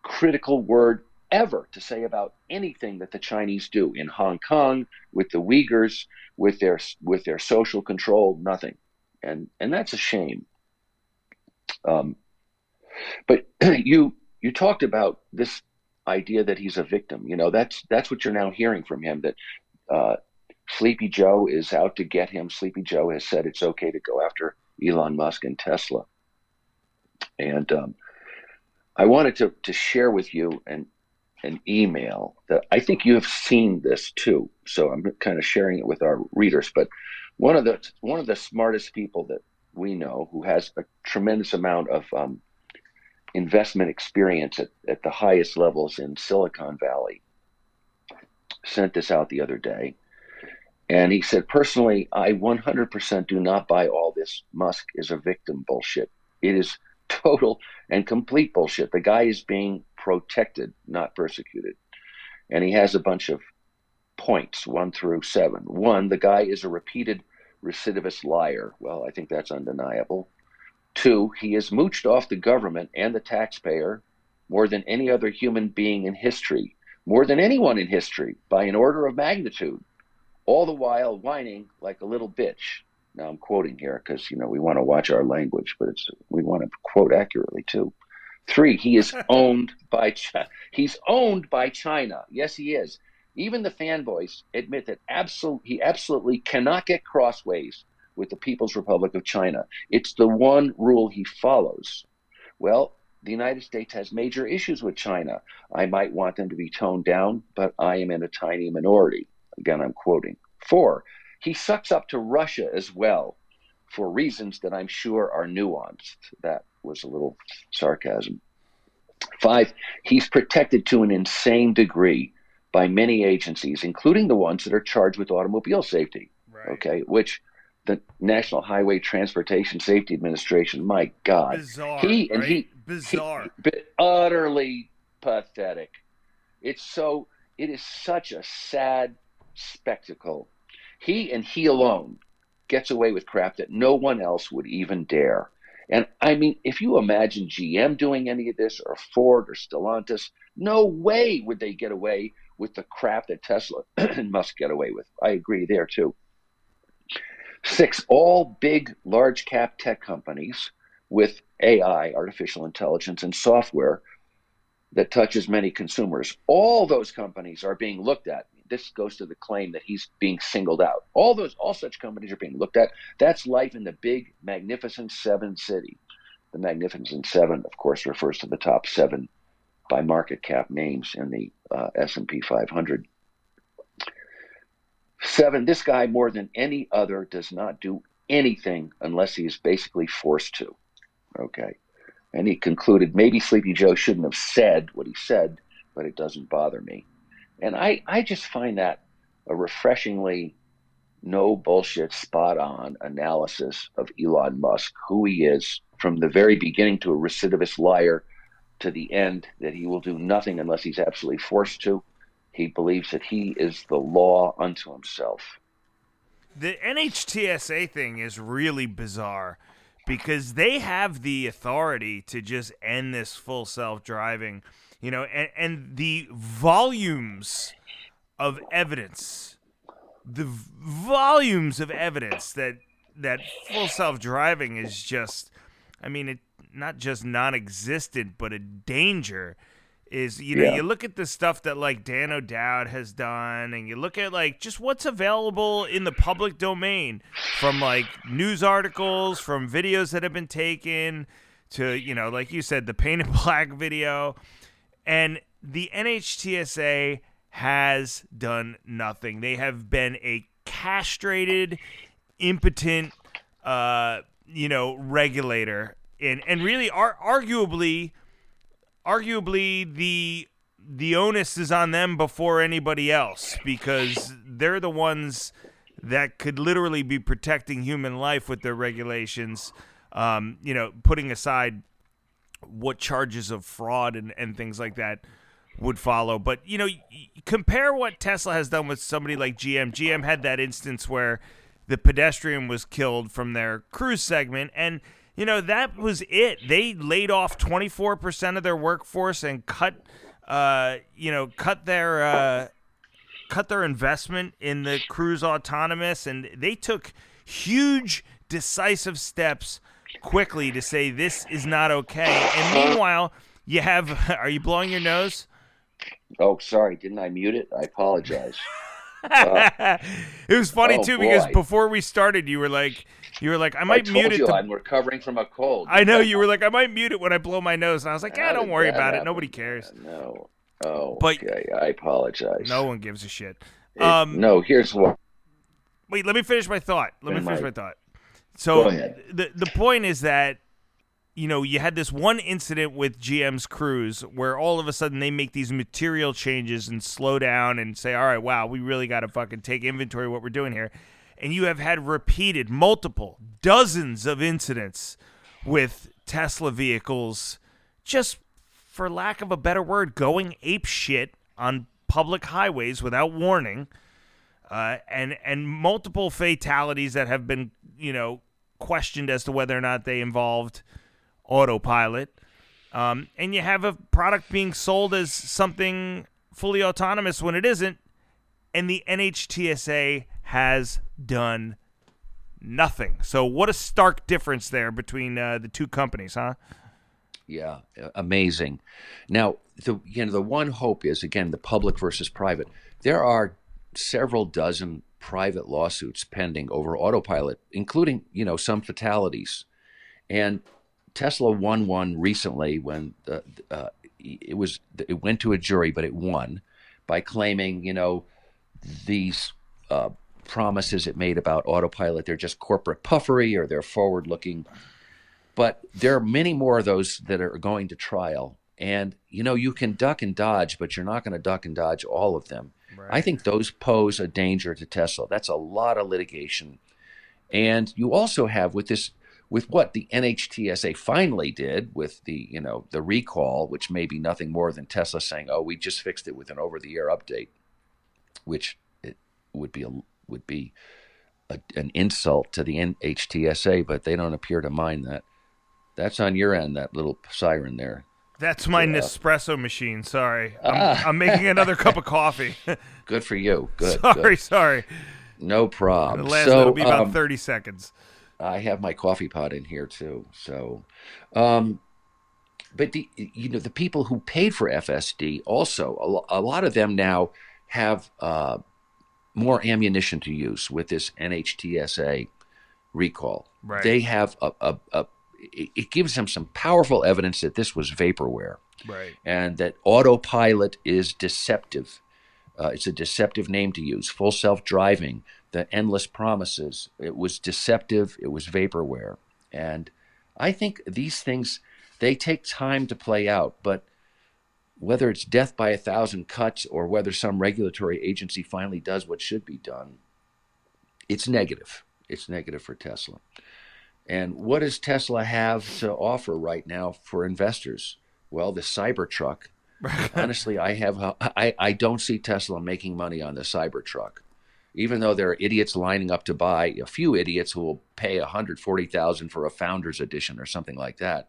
critical word ever to say about anything that the Chinese do in Hong Kong with the Uyghurs, with their with their social control, nothing, and and that's a shame. Um, but *clears throat* you you talked about this idea that he's a victim. You know that's that's what you're now hearing from him that uh, Sleepy Joe is out to get him. Sleepy Joe has said it's okay to go after Elon Musk and Tesla, and um, I wanted to to share with you and an email that I think you have seen this too. So I'm kind of sharing it with our readers. But one of the one of the smartest people that we know, who has a tremendous amount of um, investment experience at, at the highest levels in Silicon Valley, sent this out the other day. And he said, personally, I 100% do not buy all this Musk is a victim bullshit. It is *laughs* total and complete bullshit. The guy is being protected, not persecuted. And he has a bunch of points, one through seven. One, the guy is a repeated recidivist liar. Well, I think that's undeniable. Two, he has mooched off the government and the taxpayer more than any other human being in history, more than anyone in history, by an order of magnitude, all the while whining like a little bitch. Now I'm quoting here because you know we want to watch our language, but it's we want to quote accurately too. Three, he is *laughs* owned by China. He's owned by China. Yes, he is. Even the fanboys admit that absolute, he absolutely cannot get crossways with the People's Republic of China. It's the one rule he follows. Well, the United States has major issues with China. I might want them to be toned down, but I am in a tiny minority. Again, I'm quoting. Four, he sucks up to Russia as well for reasons that I'm sure are nuanced. That was a little sarcasm. Five, he's protected to an insane degree by many agencies, including the ones that are charged with automobile safety. Right. Okay, which the National Highway Transportation Safety Administration, my God, bizarre, he and right? he bizarre, he, utterly pathetic. It's so it is such a sad spectacle he and he alone gets away with crap that no one else would even dare. And I mean, if you imagine GM doing any of this, or Ford or Stellantis, no way would they get away with the crap that Tesla *clears throat* must get away with. I agree there too. Six, all big, large cap tech companies with AI, artificial intelligence, and software that touches many consumers, all those companies are being looked at this goes to the claim that he's being singled out. All those, all such companies are being looked at. That's life in the big, magnificent seven city. The magnificent seven, of course, refers to the top seven by market cap names in the uh, S&P 500. Seven, this guy more than any other does not do anything unless he is basically forced to. Okay. And he concluded maybe Sleepy Joe shouldn't have said what he said, but it doesn't bother me. And I, I just find that a refreshingly no bullshit, spot on analysis of Elon Musk, who he is from the very beginning to a recidivist liar to the end, that he will do nothing unless he's absolutely forced to. He believes that he is the law unto himself. The NHTSA thing is really bizarre because they have the authority to just end this full self driving you know, and, and the volumes of evidence, the volumes of evidence that that full self driving is just, I mean, it not just non-existent, but a danger. Is you know yeah. you look at the stuff that like Dan O'Dowd has done, and you look at like just what's available in the public domain from like news articles, from videos that have been taken, to you know like you said the painted black video and the NHTSA has done nothing. They have been a castrated, impotent, uh, you know, regulator, and and really, are arguably, arguably the the onus is on them before anybody else because they're the ones that could literally be protecting human life with their regulations. Um, you know, putting aside what charges of fraud and, and things like that would follow. But you know, compare what Tesla has done with somebody like GM. GM had that instance where the pedestrian was killed from their cruise segment, and you know that was it. They laid off twenty four percent of their workforce and cut, uh, you know, cut their. Uh, cut their investment in the cruise autonomous and they took huge decisive steps quickly to say this is not okay and meanwhile you have *laughs* are you blowing your nose Oh, sorry. Didn't I mute it? I apologize. Uh, *laughs* it was funny oh, too because boy. before we started, you were like, you were like, I I might told mute it. to- I'm recovering from a cold. I know you were like, I might mute it when I blow my nose, and I was like, yeah, don't worry about it. Nobody cares. No. Oh, But- okay. I apologize. No one gives a shit. It- Um, no, here's what. Wait, let me finish my thought. Let me finish my mind. thought. So the the point is that you know you had this one incident with GM's Cruise where all of a sudden they make these material changes and slow down and say, all right, wow, we really got to fucking take inventory of what we're doing here. And you have had repeated, multiple, dozens of incidents with Tesla vehicles, just for lack of a better word, going ape shit on public highways without warning uh, and and multiple fatalities that have been you know questioned as to whether or not they involved autopilot. Um, and you have a product being sold as something fully autonomous when it isn't, and the NHTSA has done nothing. So what a stark difference there between uh, the two companies, huh? Yeah, amazing. Now, the you know the one hope is again the public versus private. There are several dozen private lawsuits pending over autopilot, including you know some fatalities, and Tesla won one recently when the, uh, it was it went to a jury, but it won by claiming you know these uh, promises it made about autopilot they're just corporate puffery or they're forward looking but there are many more of those that are going to trial. And you know you can duck and dodge but you're not going to duck and dodge all of them i think those pose a danger to tesla. That's a lot of litigation. And you also have with this with what the NHTSA finally did with the you know the recall which may be nothing more than Tesla saying oh we just fixed it with an over the air update which it would be a would be a, an insult to the NHTSA but they don't appear to mind that. That's on your end that little siren there That's my Yeah. Nespresso machine. Sorry, I'm, Ah. I'm making another cup of *laughs* coffee. *laughs* good for you good sorry, good. sorry. no The problem last so it'll be about um, 30 seconds. I have my coffee pot in here too. So, um, but the you know the people who paid for FSD also a, a lot of them now have uh, more ammunition to use with this NHTSA recall. Right. They have a, a, a it it gives them some powerful evidence that this was vaporware Right. and that autopilot is deceptive. Uh, it's a deceptive name to use. Full self driving, the endless promises. It was deceptive. It was vaporware. And I think these things, they take time to play out. But whether it's death by a thousand cuts or whether some regulatory agency finally does what should be done, it's negative. It's negative for Tesla. And what does Tesla have to offer right now for investors? Well, the Cybertruck. *laughs* Honestly, I have I, I don't see Tesla making money on the Cybertruck. Even though there are idiots lining up to buy, a few idiots who will pay 140,000 for a founders edition or something like that.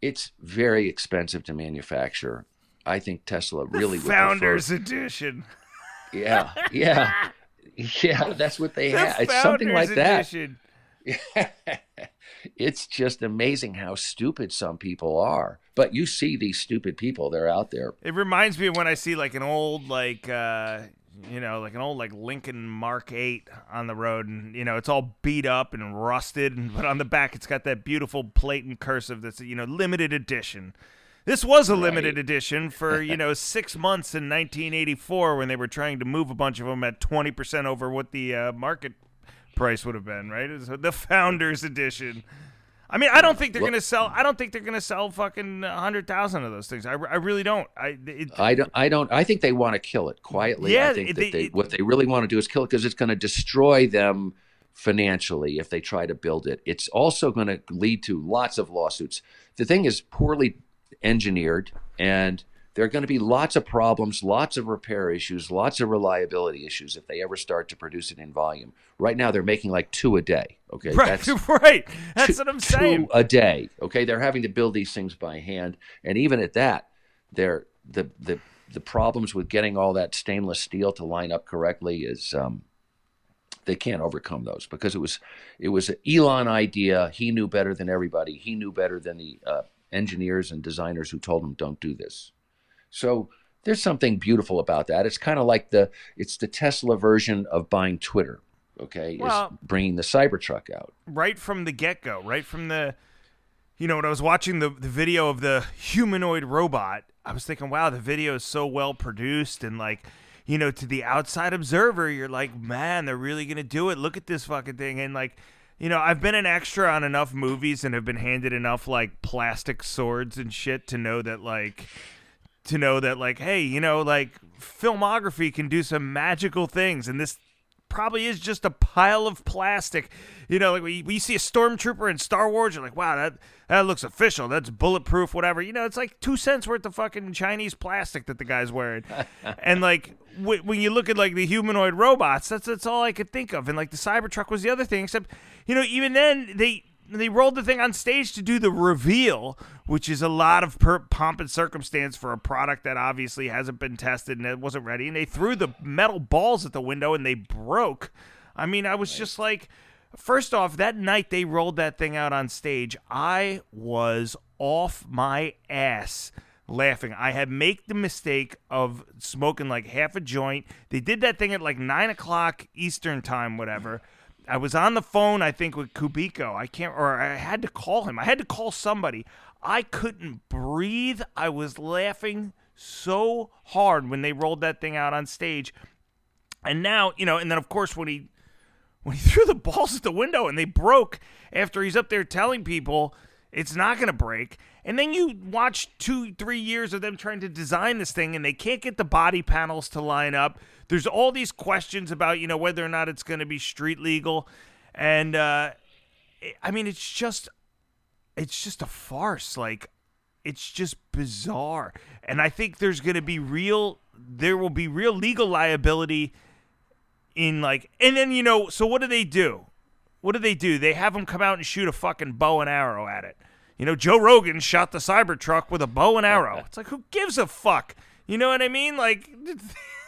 It's very expensive to manufacture. I think Tesla really would prefer- Founders edition. yeah, yeah, *laughs* yeah. That's what they The have. It's something like that. *laughs* it's just amazing how stupid some people are. But you see these stupid people; they're out there. It reminds me of when I see like an old like uh you know, like an old like Lincoln Mark 8 on the road and you know, it's all beat up and rusted and but on the back it's got that beautiful plate and cursive that's you know, limited edition. This was a limited Right. edition for, *laughs* you know, 6 months in 1984 when they were trying to move a bunch of them at 20% over what the uh, market price would have been, right? The founders edition. I mean, I don't think they're Well- gonna sell. I don't think they're gonna sell fucking hundred thousand of those things. I, I really don't. I it, I don't. I don't. I think they want to kill it quietly. Yeah, I think that they, it- what they really want to do is kill it because it's going to destroy them financially if they try to build it. It's also going to lead to lots of lawsuits. The thing is poorly engineered and there are going to be lots of problems, lots of repair issues, lots of reliability issues if they ever start to produce it in volume. Right now, they're making like two a day. Okay, right, That's *laughs* right. That's two, what I'm saying. Two a day. Okay, they're having to build these things by hand, and even at that, they're the the the problems with getting all that stainless steel to line up correctly is um, they can't overcome those because it was it was an Elon idea. He knew better than everybody. He knew better than the uh, engineers and designers who told him don't do this. So there's something beautiful about that. It's kind of like the it's the Tesla version of buying Twitter. Okay, Well- is bringing the Cybertruck out. right from the get go, right from the, you know, when I was watching the the video of the humanoid robot, I was thinking, wow, the video is so well produced and like, you know, to the outside observer, you're like, man, they're really gonna do it. Look at this fucking thing, and like. You know, I've been an extra on enough movies and have been handed enough like plastic swords and shit to know that like to know that like hey you know like filmography can do some magical things and this probably is just a pile of plastic. You know like when you, see a stormtrooper in star wars you're like wow that that looks official that's bulletproof whatever. You know it's like two cents worth of fucking chinese plastic that the guy's wearing. *laughs* And like w- when you look at like the humanoid robots that's that's all i could think of and like the cybertruck was the other thing except you know even then they they rolled the thing on stage to do the reveal, which is a lot of per- pomp and circumstance for a product that obviously hasn't been tested and it wasn't ready. And they threw the metal balls at the window and they broke. I mean, I was just like, first off, that night they rolled that thing out on stage, I was off my ass laughing. I had made the mistake of smoking like half a joint. They did that thing at like nine o'clock Eastern time, whatever. I was on the phone, I think, with Kubiko. I can't, or I had to call him. I had to call somebody. I couldn't breathe. I was laughing so hard when they rolled that thing out on stage. And now, you know, and then of course when he when he *laughs* threw the balls at the window and they broke after he's up there telling people it's not going to break. And then you watch two, three years of them trying to design this thing and they can't get the body panels to line up. There's all these questions about, you know, whether or not it's going to be street legal. And, uh, I mean, it's just, it's just a farce. Like, it's just bizarre. And I think there's going to be real, there will be real legal liability in like and then you know so what do they do what do they do they have them come out and shoot a fucking bow and arrow at it you know joe rogan shot the cybertruck with a bow and arrow *laughs* it's like who gives a fuck you know what i mean like *laughs*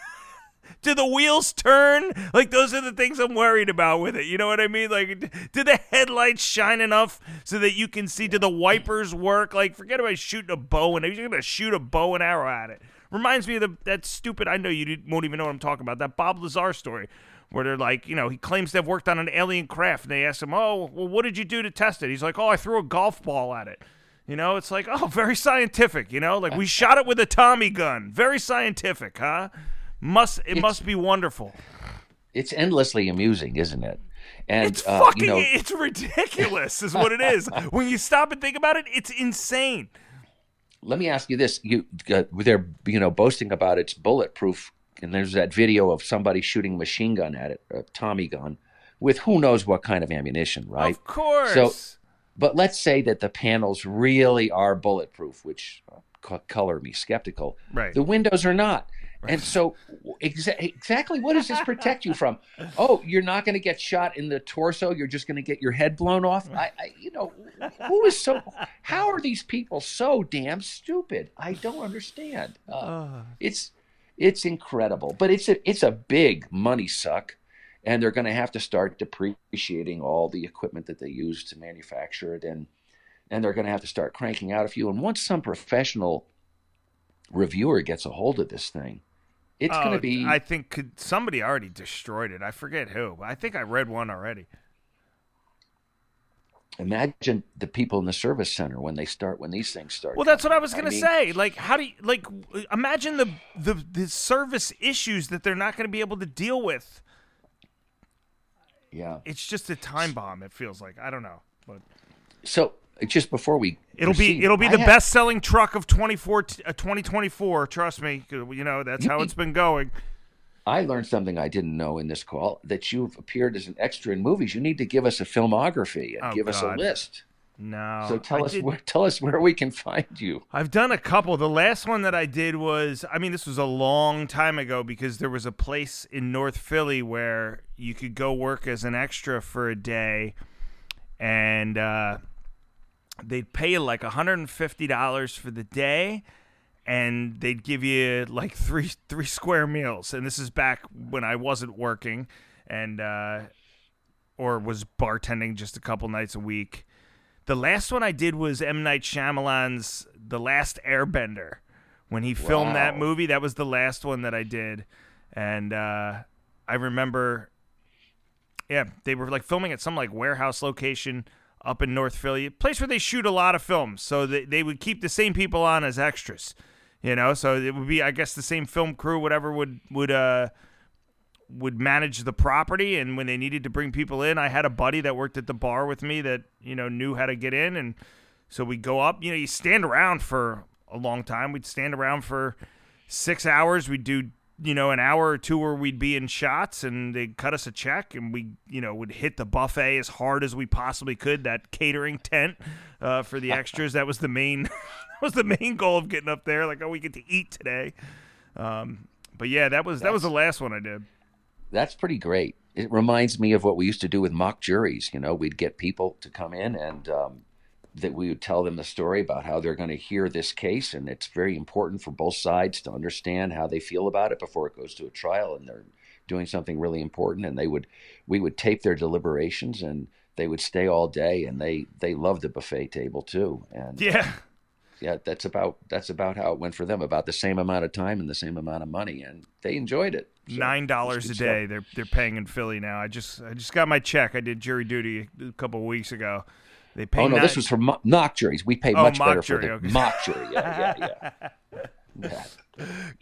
do the wheels turn? Like those are the things i'm worried about with it you know what i mean? Like do the headlights shine enough so that you can see do the wipers work? Like forget about shooting a bow and you're gonna shoot a bow and arrow at it. Reminds me of the, that stupid i know you won't even know what i'm talking about that bob lazar story where they're like you know he claims to have worked on an alien craft and they ask him oh well what did you do to test it? He's like oh i threw a golf ball at it. You know it's like *laughs* oh very scientific you know? Like we shot it with a tommy gun. Very scientific huh must it must be wonderful It's endlessly amusing, isn't it? And it's uh, fucking you know, it's ridiculous is what it is *laughs* when you stop and think about it it's insane let me ask you this: you uh, they're you know boasting about its bulletproof, and there's that video of somebody shooting a machine gun at it, a Tommy gun, with who knows what kind of ammunition, right? of course So, but let's say that the panels really are bulletproof, which uh, color me skeptical. Right. The windows are not. And so, exa- exactly what does this protect you from? Oh, you're not going to get shot in the torso. You're just going to get your head blown off. I, I, you know, who is so? How are these people so damn stupid? I don't understand. Uh, it's it's incredible, but it's a it's a big money suck, and they're going to have to start depreciating all the equipment that they use to manufacture it, and and they're going to have to start cranking out a few. And once some professional reviewer gets a hold of this thing, it's going Oh, to be. I think could, somebody already destroyed it. I forget who. but I think I read one already. imagine the people in the service center when they start when these things start. Well, that's what I was gonna mean, say. Like, how do you like? Imagine the the the service issues that they're not going to be able to deal with. Yeah. It's just a time bomb. It feels like I don't know, but So just before we, it'll proceed, be it'll be I the have- best selling truck of 24 uh, 2024. Trust me You know that's how it's been going. I learned something I didn't know in this call that you've appeared as an extra in movies. You need to give us a filmography and Oh, give us a list. No. So tell I us did- where, tell us where we can find you. I've done a couple. The last one that I did was, I mean, this was a long time ago because there was a place in North Philly where you could go work as an extra for a day, and uh, they'd pay you like $150 for the day, and they'd give you like three three square meals. And this is back when I wasn't working, and uh, or was bartending just a couple nights a week. The last one I did was M Night Shyamalan's The Last Airbender. When he filmed that movie, that was the last one that I did, and uh, I remember, yeah, they were like filming at some like warehouse location up in North Philly, place where they shoot a lot of films. So they they would keep the same people on as extras, you know. So it would be, I guess, the same film crew, whatever would would uh would manage the property and when they needed to bring people in i had a buddy that worked at the bar with me that you know knew how to get in and so we go up you know you stand around for a long time we'd stand around for six hours we'd do you know an hour or two where we'd be in shots and they'd cut us a check and we you know would hit the buffet as hard as we possibly could that catering tent uh, for the extras that was the main *laughs* was the main goal of getting up there like oh we get to eat today um, but yeah that was that was the last one i did That's pretty great. It reminds me of what we used to do with mock juries. You know, we'd get people to come in and um, that we would tell them the story about how they're going to hear this case, and it's very important for both sides to understand how they feel about it before it goes to a trial, and they're doing something really important. And they would, we would tape their deliberations, and they would stay all day, and they they loved the buffet table too. And yeah yeah, that's about that's about how it went for them. About the same amount of time and the same amount of money, and they enjoyed it. So, nine dollars a day. They're they're paying in Philly now. I just I just got my check. I did jury duty a couple of weeks ago. They pay. Oh no, nine- this was for mo- mock juries. We pay Oh, much better jury, for the okay. mock jury. Yeah, yeah, yeah. *laughs* yeah.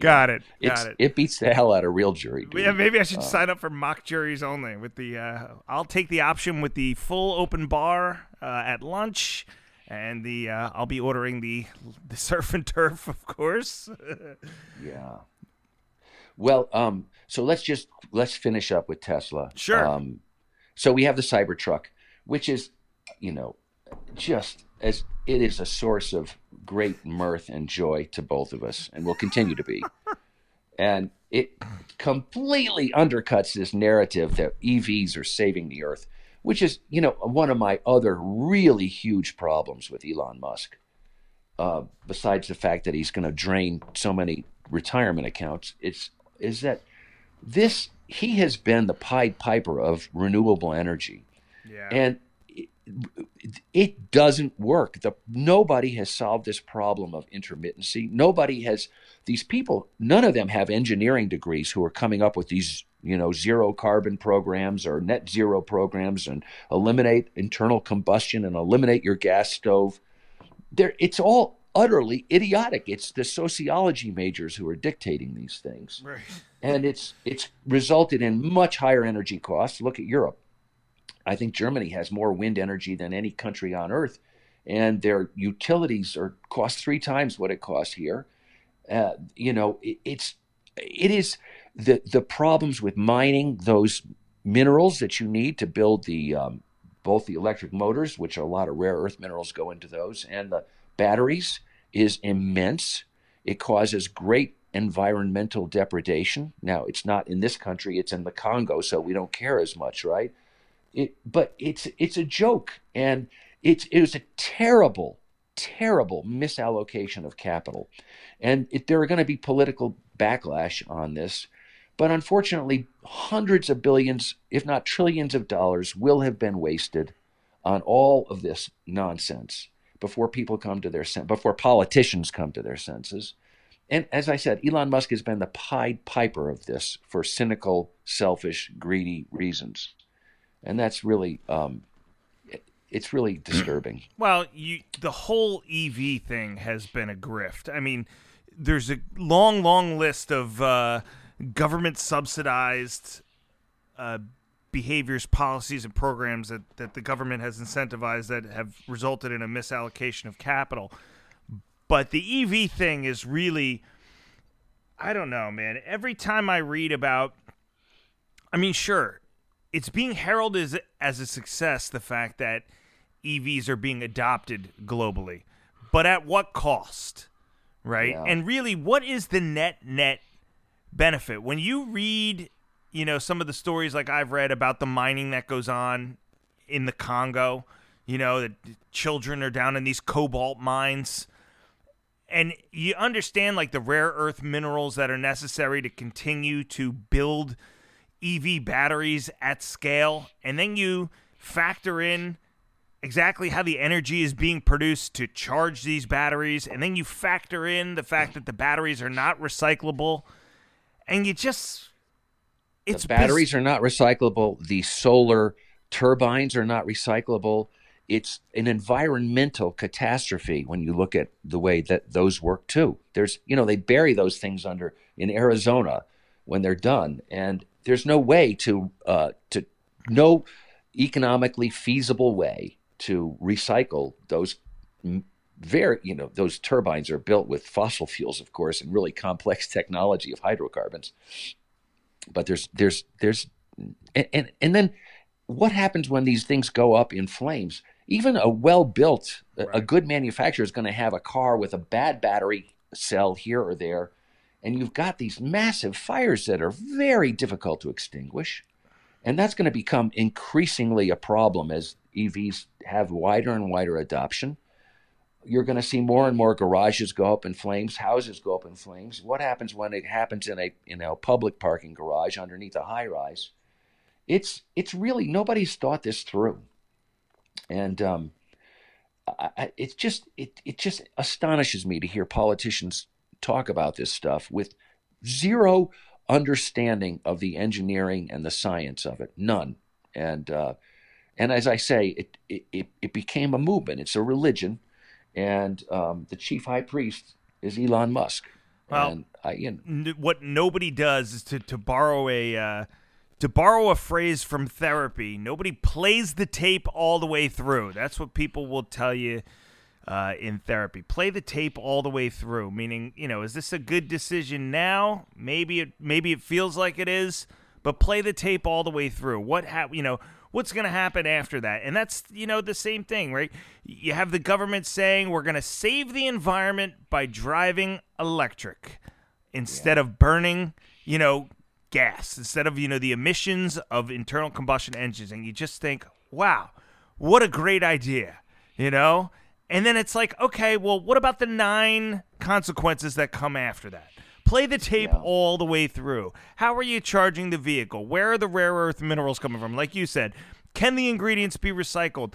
got it. It's Got it. it beats the hell out of real jury. Duty. Yeah, maybe I should sign up for mock juries only. With the, uh, I'll take the option with the full open bar uh, at lunch, and the uh, I'll be ordering the the surf and turf, of course. *laughs* Yeah. Well, um, so let's just let's finish up with Tesla. Sure. Um, so we have the Cybertruck, which is, you know, just as it is a source of great mirth and joy to both of us, and will continue to be. *laughs* and it completely undercuts this narrative that EVs are saving the earth, which is, you know, one of my other really huge problems with Elon Musk. Uh, besides the fact that he's going to drain so many retirement accounts, it's is that this he has been the Pied Piper of renewable energy, yeah. and it, doesn't work. The nobody has solved this problem of intermittency. Nobody has these people. None of them have engineering degrees who are coming up with these you know zero carbon programs or net zero programs and eliminate internal combustion and eliminate your gas stove there it's all utterly idiotic it's the sociology majors who are dictating these things right. and it's it's resulted in much higher energy costs look at europe i think germany has more wind energy than any country on earth and their utilities are cost three times what it costs here uh, you know it, it's it is the the problems with mining those minerals that you need to build the um, both the electric motors, which a lot of rare earth minerals go into those, and the batteries is immense. It causes great environmental depredation. Now, it's not in this country; it's in the Congo, so we don't care as much, right? It, but it's it's a joke, and it's it was a terrible, terrible misallocation of capital, and it, there are going to be political backlash on this. But unfortunately, hundreds of billions, if not trillions of dollars, will have been wasted on all of this nonsense before people come to their sen- before politicians come to their senses. And as I said, Elon Musk has been the Pied Piper of this for cynical, selfish, greedy reasons, and that's really um, it- it's really disturbing. *clears throat* Well, you the whole EV thing has been a grift. I mean, there's a long, long list of uh, government subsidized uh, behaviors, policies, and programs that, that the government has incentivized that have resulted in a misallocation of capital. But the EV thing is really, I don't know, man. Every time I read about, I mean, sure, it's being heralded as, as a success, the fact that EVs are being adopted globally, but at what cost? Right? Yeah. And really, what is the net net benefit when you read, you know, some of the stories like I've read about the mining that goes on in the Congo? You know, that children are down in these cobalt mines and you understand like the rare earth minerals that are necessary to continue to build EV batteries at scale, and then you factor in exactly how the energy is being produced to charge these batteries, and then you factor in the fact that the batteries are not recyclable, and you just it's the batteries biz- are not recyclable. The solar turbines are not recyclable it's an environmental catastrophe when you look at the way that those work too. There's, you know, they bury those things under in Arizona when they're done, and there's no way to uh, to no economically feasible way to recycle those very you know those turbines are built with fossil fuels of course and really complex *laughs* technology of hydrocarbons but there's there's there's and and, and then what happens when these things go up in flames even a well built, right. a good manufacturer is going to have a car with a bad battery cell here or there. And you've got these massive fires that are very difficult to extinguish. And that's going to become increasingly a problem as EVs have wider and wider adoption. You're going to see more and more garages go up in flames, houses go up in flames. What happens when it happens in a in a public parking garage underneath a high rise? It's it's really nobody's thought this through and um, I, it's just it it just astonishes me to hear politicians talk about this stuff with zero understanding of the engineering and the science of it, none. And uh, and as I say, it, it it became a movement. It's a religion, and um, the chief high priest is Elon Musk. Well, I, you know, what nobody does is to to borrow a. Uh to borrow a phrase from therapy, nobody plays the tape all the way through. That's what people will tell you uh, in therapy. Play the tape all the way through. Meaning, you know, is this a good decision now? Maybe it maybe it feels like it is, but play the tape all the way through. What ha- you know, what's going to happen after that? And that's you know the same thing, right? You have the government saying we're going to save the environment by driving electric instead yeah. of burning, you know, gas instead of you know the emissions of internal combustion engines and you just think wow what a great idea you know and then it's like okay well what about the nine consequences that come after that play the tape yeah. all the way through how are you charging the vehicle where are the rare earth minerals coming from like you said can the ingredients be recycled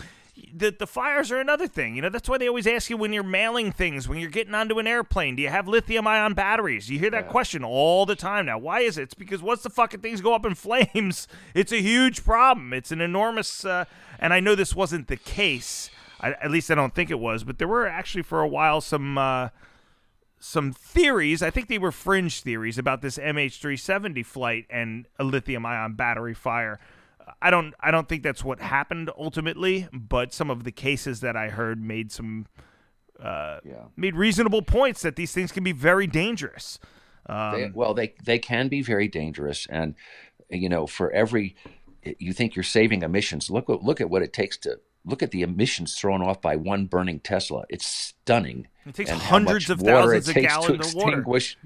the, the fires are another thing. You know, that's why they always ask you when you're mailing things, when you're getting onto an airplane, do you have lithium ion batteries? You hear that yeah. question all the time now. Why is it? It's because once the fucking things go up in *laughs* flames, it's a huge problem. It's an enormous, uh, and I know this wasn't the case. I, at least I don't think it was, but there were actually for a while some. Uh, some theories. I think they were fringe theories about this MH370 flight and a lithium ion battery fire. I don't I don't think that's what happened ultimately, but some of the cases that I heard made some uh, yeah. made reasonable points that these things can be very dangerous. Um, they, well, they they can be very dangerous, and you know, for every you think you're saving emissions, look look at what it takes to look at the emissions thrown off by one burning Tesla. It's stunning. It takes hundreds of thousands of gallons of water.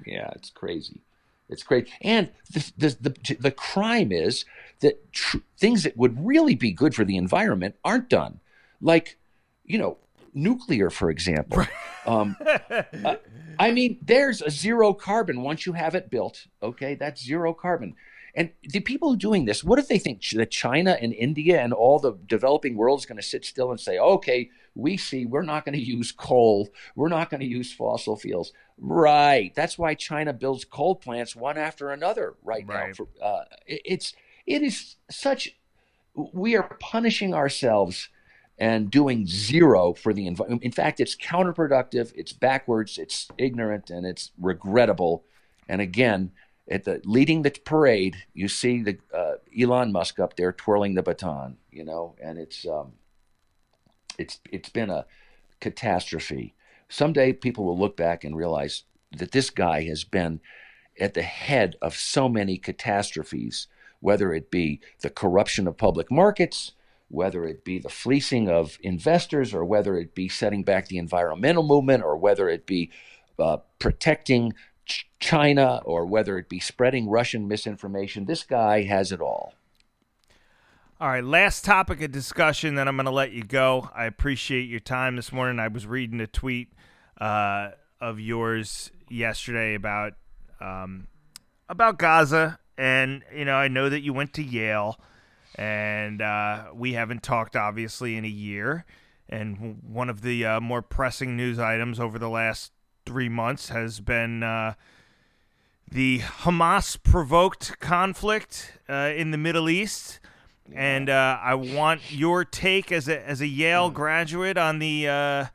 Yeah, it's crazy. It's great. And the, the, the, the crime is that tr- things that would really be good for the environment aren't done. Like, you know, nuclear, for example. um, *laughs* uh, I mean, there's a zero carbon once you have it built. Okay, that's zero carbon. And the people doing this, what if they think that China and India and all the developing world is going to sit still and say, okay, we see we're not going to use coal, we're not going to use fossil fuels. Right. That's why China builds coal plants one after another right, right. now. For, uh, it, it's it is such we are punishing ourselves and doing zero for the environment. In fact, it's counterproductive, it's backwards, it's ignorant, and it's regrettable. And again, at the leading the parade, you see the uh, Elon Musk up there twirling the baton, you know, and it's um, it's it's been a catastrophe. Someday people will look back and realize that this guy has been at the head of so many catastrophes, whether it be the corruption of public markets, whether it be the fleecing of investors or whether it be setting back the environmental movement or whether it be uh, protecting China or whether it be spreading Russian misinformation. This guy has it all. All right, last topic of discussion, then I'm going to let you go. I appreciate your time this morning. I was reading a tweet uh, of yours yesterday about um, about Gaza, and you know I know that you went to Yale, and uh, we haven't talked obviously in a year. And one of the uh, more pressing news items over the last three months has been uh, the Hamas provoked conflict uh, in the Middle East and uh, I want your take as a as a Yale graduate on the uh,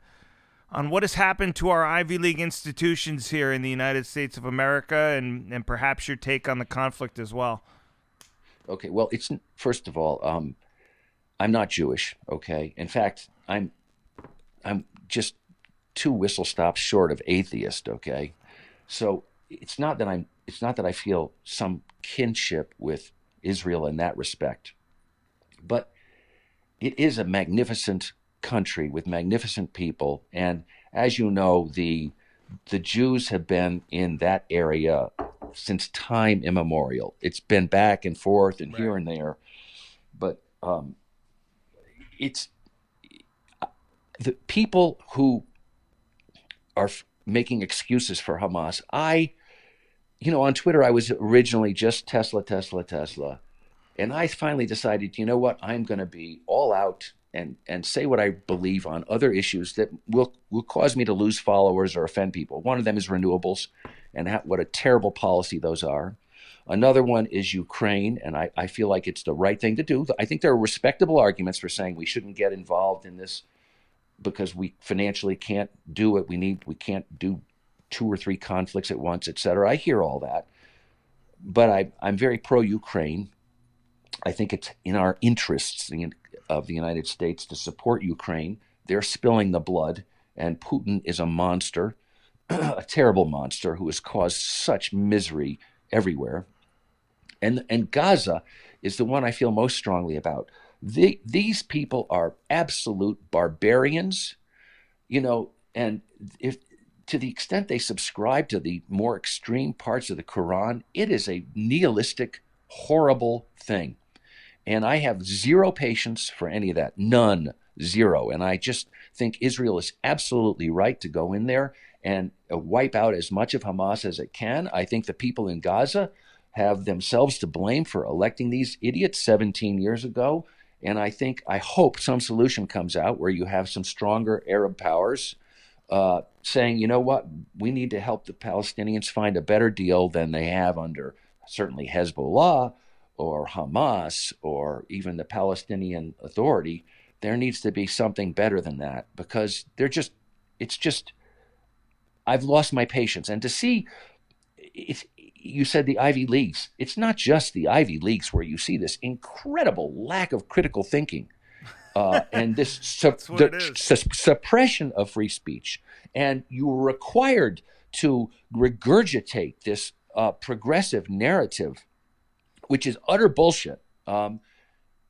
on what has happened to our Ivy League institutions here in the United States of America, and and perhaps your take on the conflict as well. Okay, well, it's first of all, um, I'm not Jewish. Okay, in fact, I'm I'm just two whistle stops short of atheist. Okay, so it's not that I'm it's not that I feel some kinship with Israel in that respect. But it is a magnificent country with magnificent people. And as you know, the the Jews have been in that area since time immemorial. It's been back and forth and right. here and there, but um, it's the people who are making excuses for Hamas. I, you know, on Twitter, I was originally just Tesla, Tesla, Tesla, and I finally decided, you know what, I'm going to be all out and and say what I believe on other issues that will will cause me to lose followers or offend people. One of them is renewables, and how, what a terrible policy those are. Another one is Ukraine, and I, I feel like it's the right thing to do. I think there are respectable arguments for saying we shouldn't get involved in this because we financially can't do it. We need we can't do two or three conflicts at once, et cetera. I hear all that, but I, I'm very pro Ukraine. I think it's in our interests of the United States to support Ukraine. They're spilling the blood, and Putin is a monster, *clears throat* a terrible monster who has caused such misery everywhere. And, and Gaza is the one I feel most strongly about. The, these people are absolute barbarians, you know, and if to the extent they subscribe to the more extreme parts of the Quran, it is a nihilistic, horrible thing. And I have zero patience for any of that. None. Zero. And I just think Israel is absolutely right to go in there and wipe out as much of Hamas as it can. I think the people in Gaza have themselves to blame for electing these idiots 17 years ago. And I think, I hope some solution comes out where you have some stronger Arab powers uh, saying, you know what, we need to help the Palestinians find a better deal than they have under certainly Hezbollah or Hamas or even the Palestinian Authority, there needs to be something better than that because they're just, it's just, I've lost my patience. And to see, it's, you said the Ivy Leagues. It's not just the Ivy Leagues where you see this incredible lack of critical thinking. Uh, *laughs* and this su- the, su- suppression of free speech, and you were required to regurgitate this uh, progressive narrative which is utter bullshit. Um,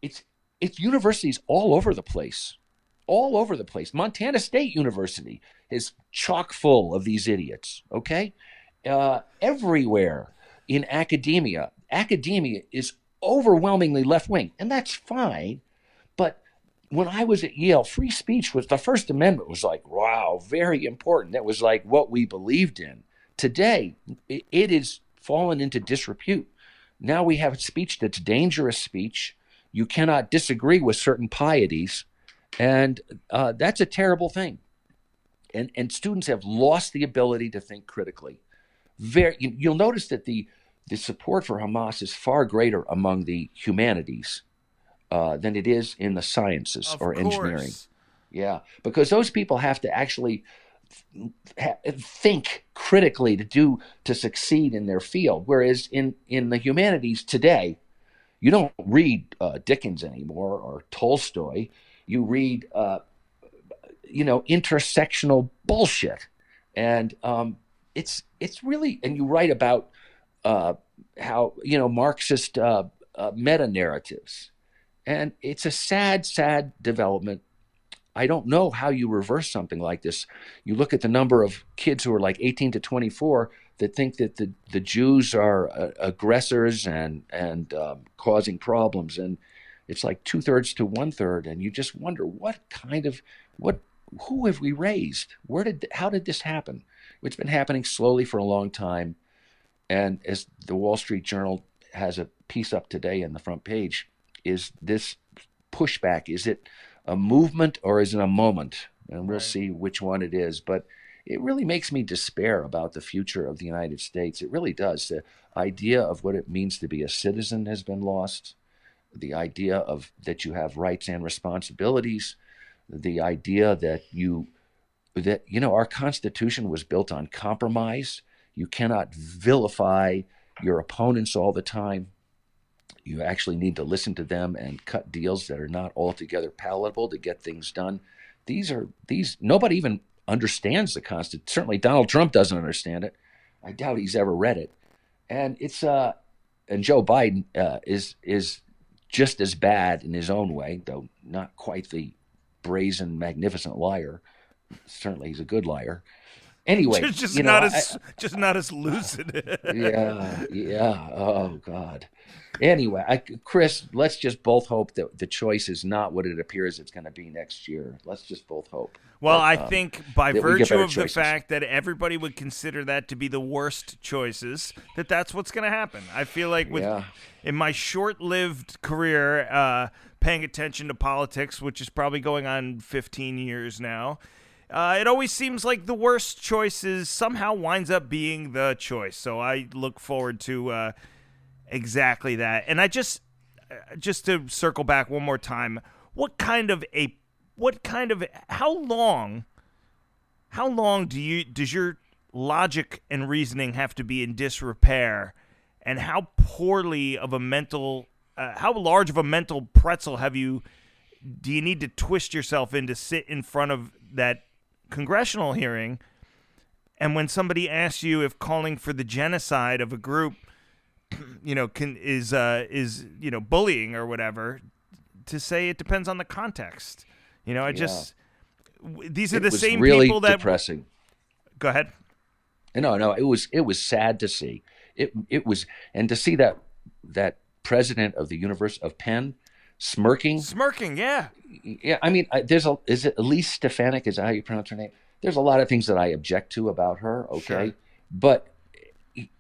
it's it's universities all over the place, all over the place. Montana State University is chock full of these idiots. Okay, uh, everywhere in academia, academia is overwhelmingly left wing, and that's fine. But when I was at Yale, free speech was the First Amendment was like, wow, very important. That was like what we believed in. Today, it, it is fallen into disrepute. Now we have speech that's dangerous speech. You cannot disagree with certain pieties, and uh, that's a terrible thing. And and students have lost the ability to think critically. Very, you'll notice that the the support for Hamas is far greater among the humanities uh, than it is in the sciences of or course. engineering. Yeah, because those people have to actually think critically to do to succeed in their field. Whereas in in the humanities today, you don't read uh, Dickens anymore or Tolstoy. You read, uh, you know, intersectional bullshit, and um, it's it's really. And you write about uh, how you know Marxist uh, uh, meta narratives, And it's a sad, sad development. I don't know how you reverse something like this. You look at the number of kids who are like 18 to 24 that think that the, the Jews are uh, aggressors and and um, causing problems, and it's like two thirds to one third, and you just wonder what kind of what who have we raised? Where did how did this happen? It's been happening slowly for a long time, and as the Wall Street Journal has a piece up today in the front page, is this pushback? Is it a movement or is it a moment? And we'll right. see which one it is, but it really makes me despair about the future of the United States. It really does. The idea of what it means to be a citizen has been lost. The idea of that you have rights and responsibilities. The idea that you that you know our Constitution was built on compromise. You cannot vilify your opponents all the time. You actually need to listen to them and cut deals that are not altogether palatable to get things done. These are these nobody even understands the Constitution. Certainly, Donald Trump doesn't understand it. I doubt he's ever read it. And it's uh, and Joe Biden uh, is is just as bad in his own way, though not quite the brazen, magnificent liar. Certainly, he's a good liar. Anyway, just, *laughs* just you know, not I, as just not as lucid. *laughs* yeah, yeah. Oh God anyway, I, Chris, let's just both hope that the choice is not what it appears it's going to be next year. Let's just both hope. Well, I um, think by virtue of choices. the fact that everybody would consider that to be the worst choices, that that's what's going to happen. I feel like with yeah. in my short-lived career, uh, paying attention to politics, which is probably going on 15 years now. Uh, it always seems like the worst choices somehow winds up being the choice. So I look forward to uh, exactly that. And I just uh, just to circle back one more time, what kind of a what kind of how long how long do you does your logic and reasoning have to be in disrepair and how poorly of a mental uh, how large of a mental pretzel have you do you need to twist yourself in to sit in front of that congressional hearing and when somebody asks you if calling for the genocide of a group *clears throat* you know can is uh is you know bullying or whatever to say it depends on the context. You know i yeah. just these are it the same really people that depressing. Go ahead. No no it was it was sad to see. It it was and to see that that president of the universe of penn smirking smirking yeah yeah i mean there's a is it elise stefanik is that how you pronounce her name there's a lot of things that i object to about her okay sure. but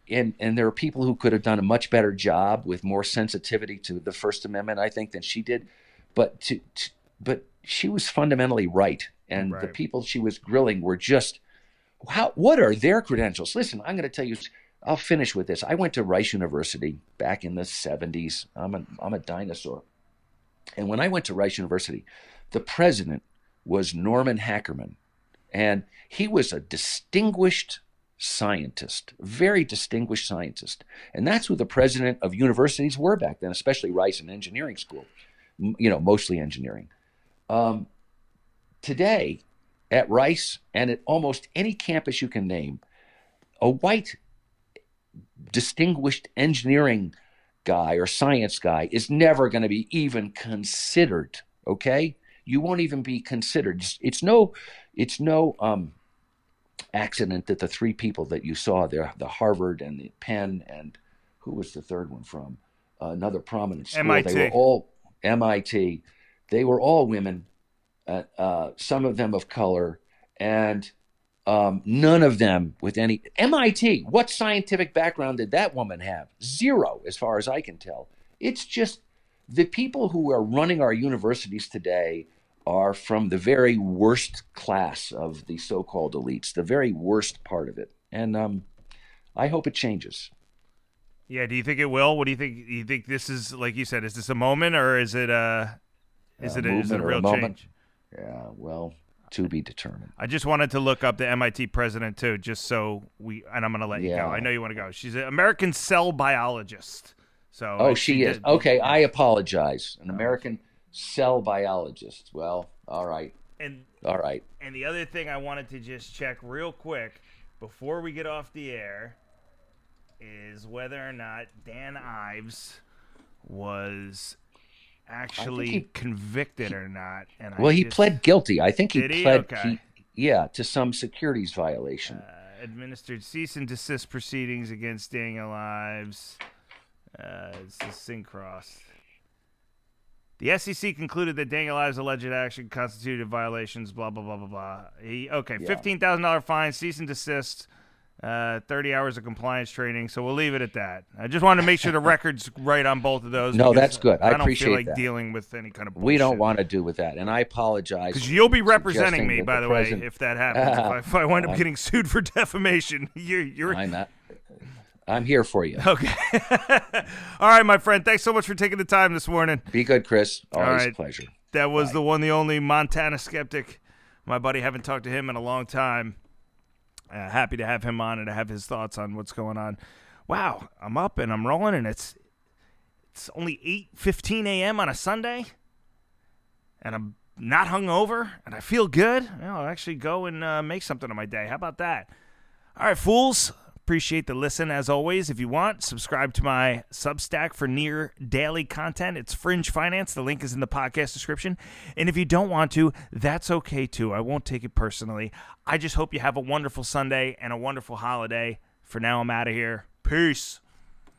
and and there are people who could have done a much better job with more sensitivity to the First Amendment, I think, than she did. But to, to but she was fundamentally right, and right. the people she was grilling were just how what are their credentials? Listen, I'm going to tell you. I'll finish with this. I went to Rice University back in the 70s. I'm a, I'm a dinosaur. And when I went to Rice University, the president was Norman Hackerman. And he was a distinguished scientist, very distinguished scientist. And that's who the president of universities were back then, especially Rice and engineering school, you know, mostly engineering. Um, today, at Rice and at almost any campus you can name, a white, distinguished engineering guy or science guy is never going to be even considered. Okay, you won't even be considered. It's no, it's no um, accident that the three people that you saw there, the Harvard and the Penn and who was the third one from? Uh, another prominent school. MIT. They were all MIT. They were all women, uh, uh, some of them of color, and um, none of them with any MIT. What scientific background did that woman have? Zero, as far as I can tell. It's just the people who are running our universities today are from the very worst class of the so-called elites, the very worst part of it, and um, I hope it changes. Yeah, do you think it will? What do you think? Do you think this is like you said? Is this a moment or is it a is a it a, is it a real a change? Yeah, well, to be determined. I just wanted to look up the MIT president too, just so we. And I'm going to let yeah. you go. I know you want to go. She's an American cell biologist. So oh, she, she is. Did, okay, I apologize. An oh. American cell biologist. Well, all right. And all right. And the other thing I wanted to just check real quick before we get off the air is whether or not Dan Ives was actually he- convicted or not. And I Well, he just- pled guilty. I think he he? pled. Okay. yeah, to some securities violation. uh, administered cease and desist proceedings against Daniel Ives. Uh, it's the Syncross. The SEC concluded that Daniel Ives' alleged action constituted violations. Blah blah blah blah blah. He okay, Yeah. fifteen thousand dollar fine, cease and desist, uh, thirty hours of compliance training. So we'll leave it at that. I just wanted to make sure the *laughs* record's right on both of those. No, that's good. I don't appreciate feel like that. dealing with any kind of. Bullshit. we don't want to do with that, and I apologize. Because you'll be representing me, by the the way, president- if that happens. if, I, if I wind up *laughs* getting sued for defamation, *laughs* you're, you're I'm not. I'm here for you. okay. All right, my friend. Thanks so much for taking the time this morning. Be good, Chris. Always right. a pleasure. That was the one, the only Montana skeptic. My buddy, haven't talked to him in a long time. Uh, happy to have him on and to have his thoughts on what's going on. Wow, I'm up and I'm rolling, and it's it's only eight fifteen a.m. on a Sunday, and I'm not hungover, and I feel good. I'll actually go and uh, make something of my day. How about that? All right, fools. Appreciate the listen as always. If you want, subscribe to my Substack for near daily content. It's Fringe Finance. The link is in the podcast description. And if you don't want to, that's okay too. I won't take it personally. I just hope you have a wonderful Sunday and a wonderful holiday. For now, I'm out of here. Peace.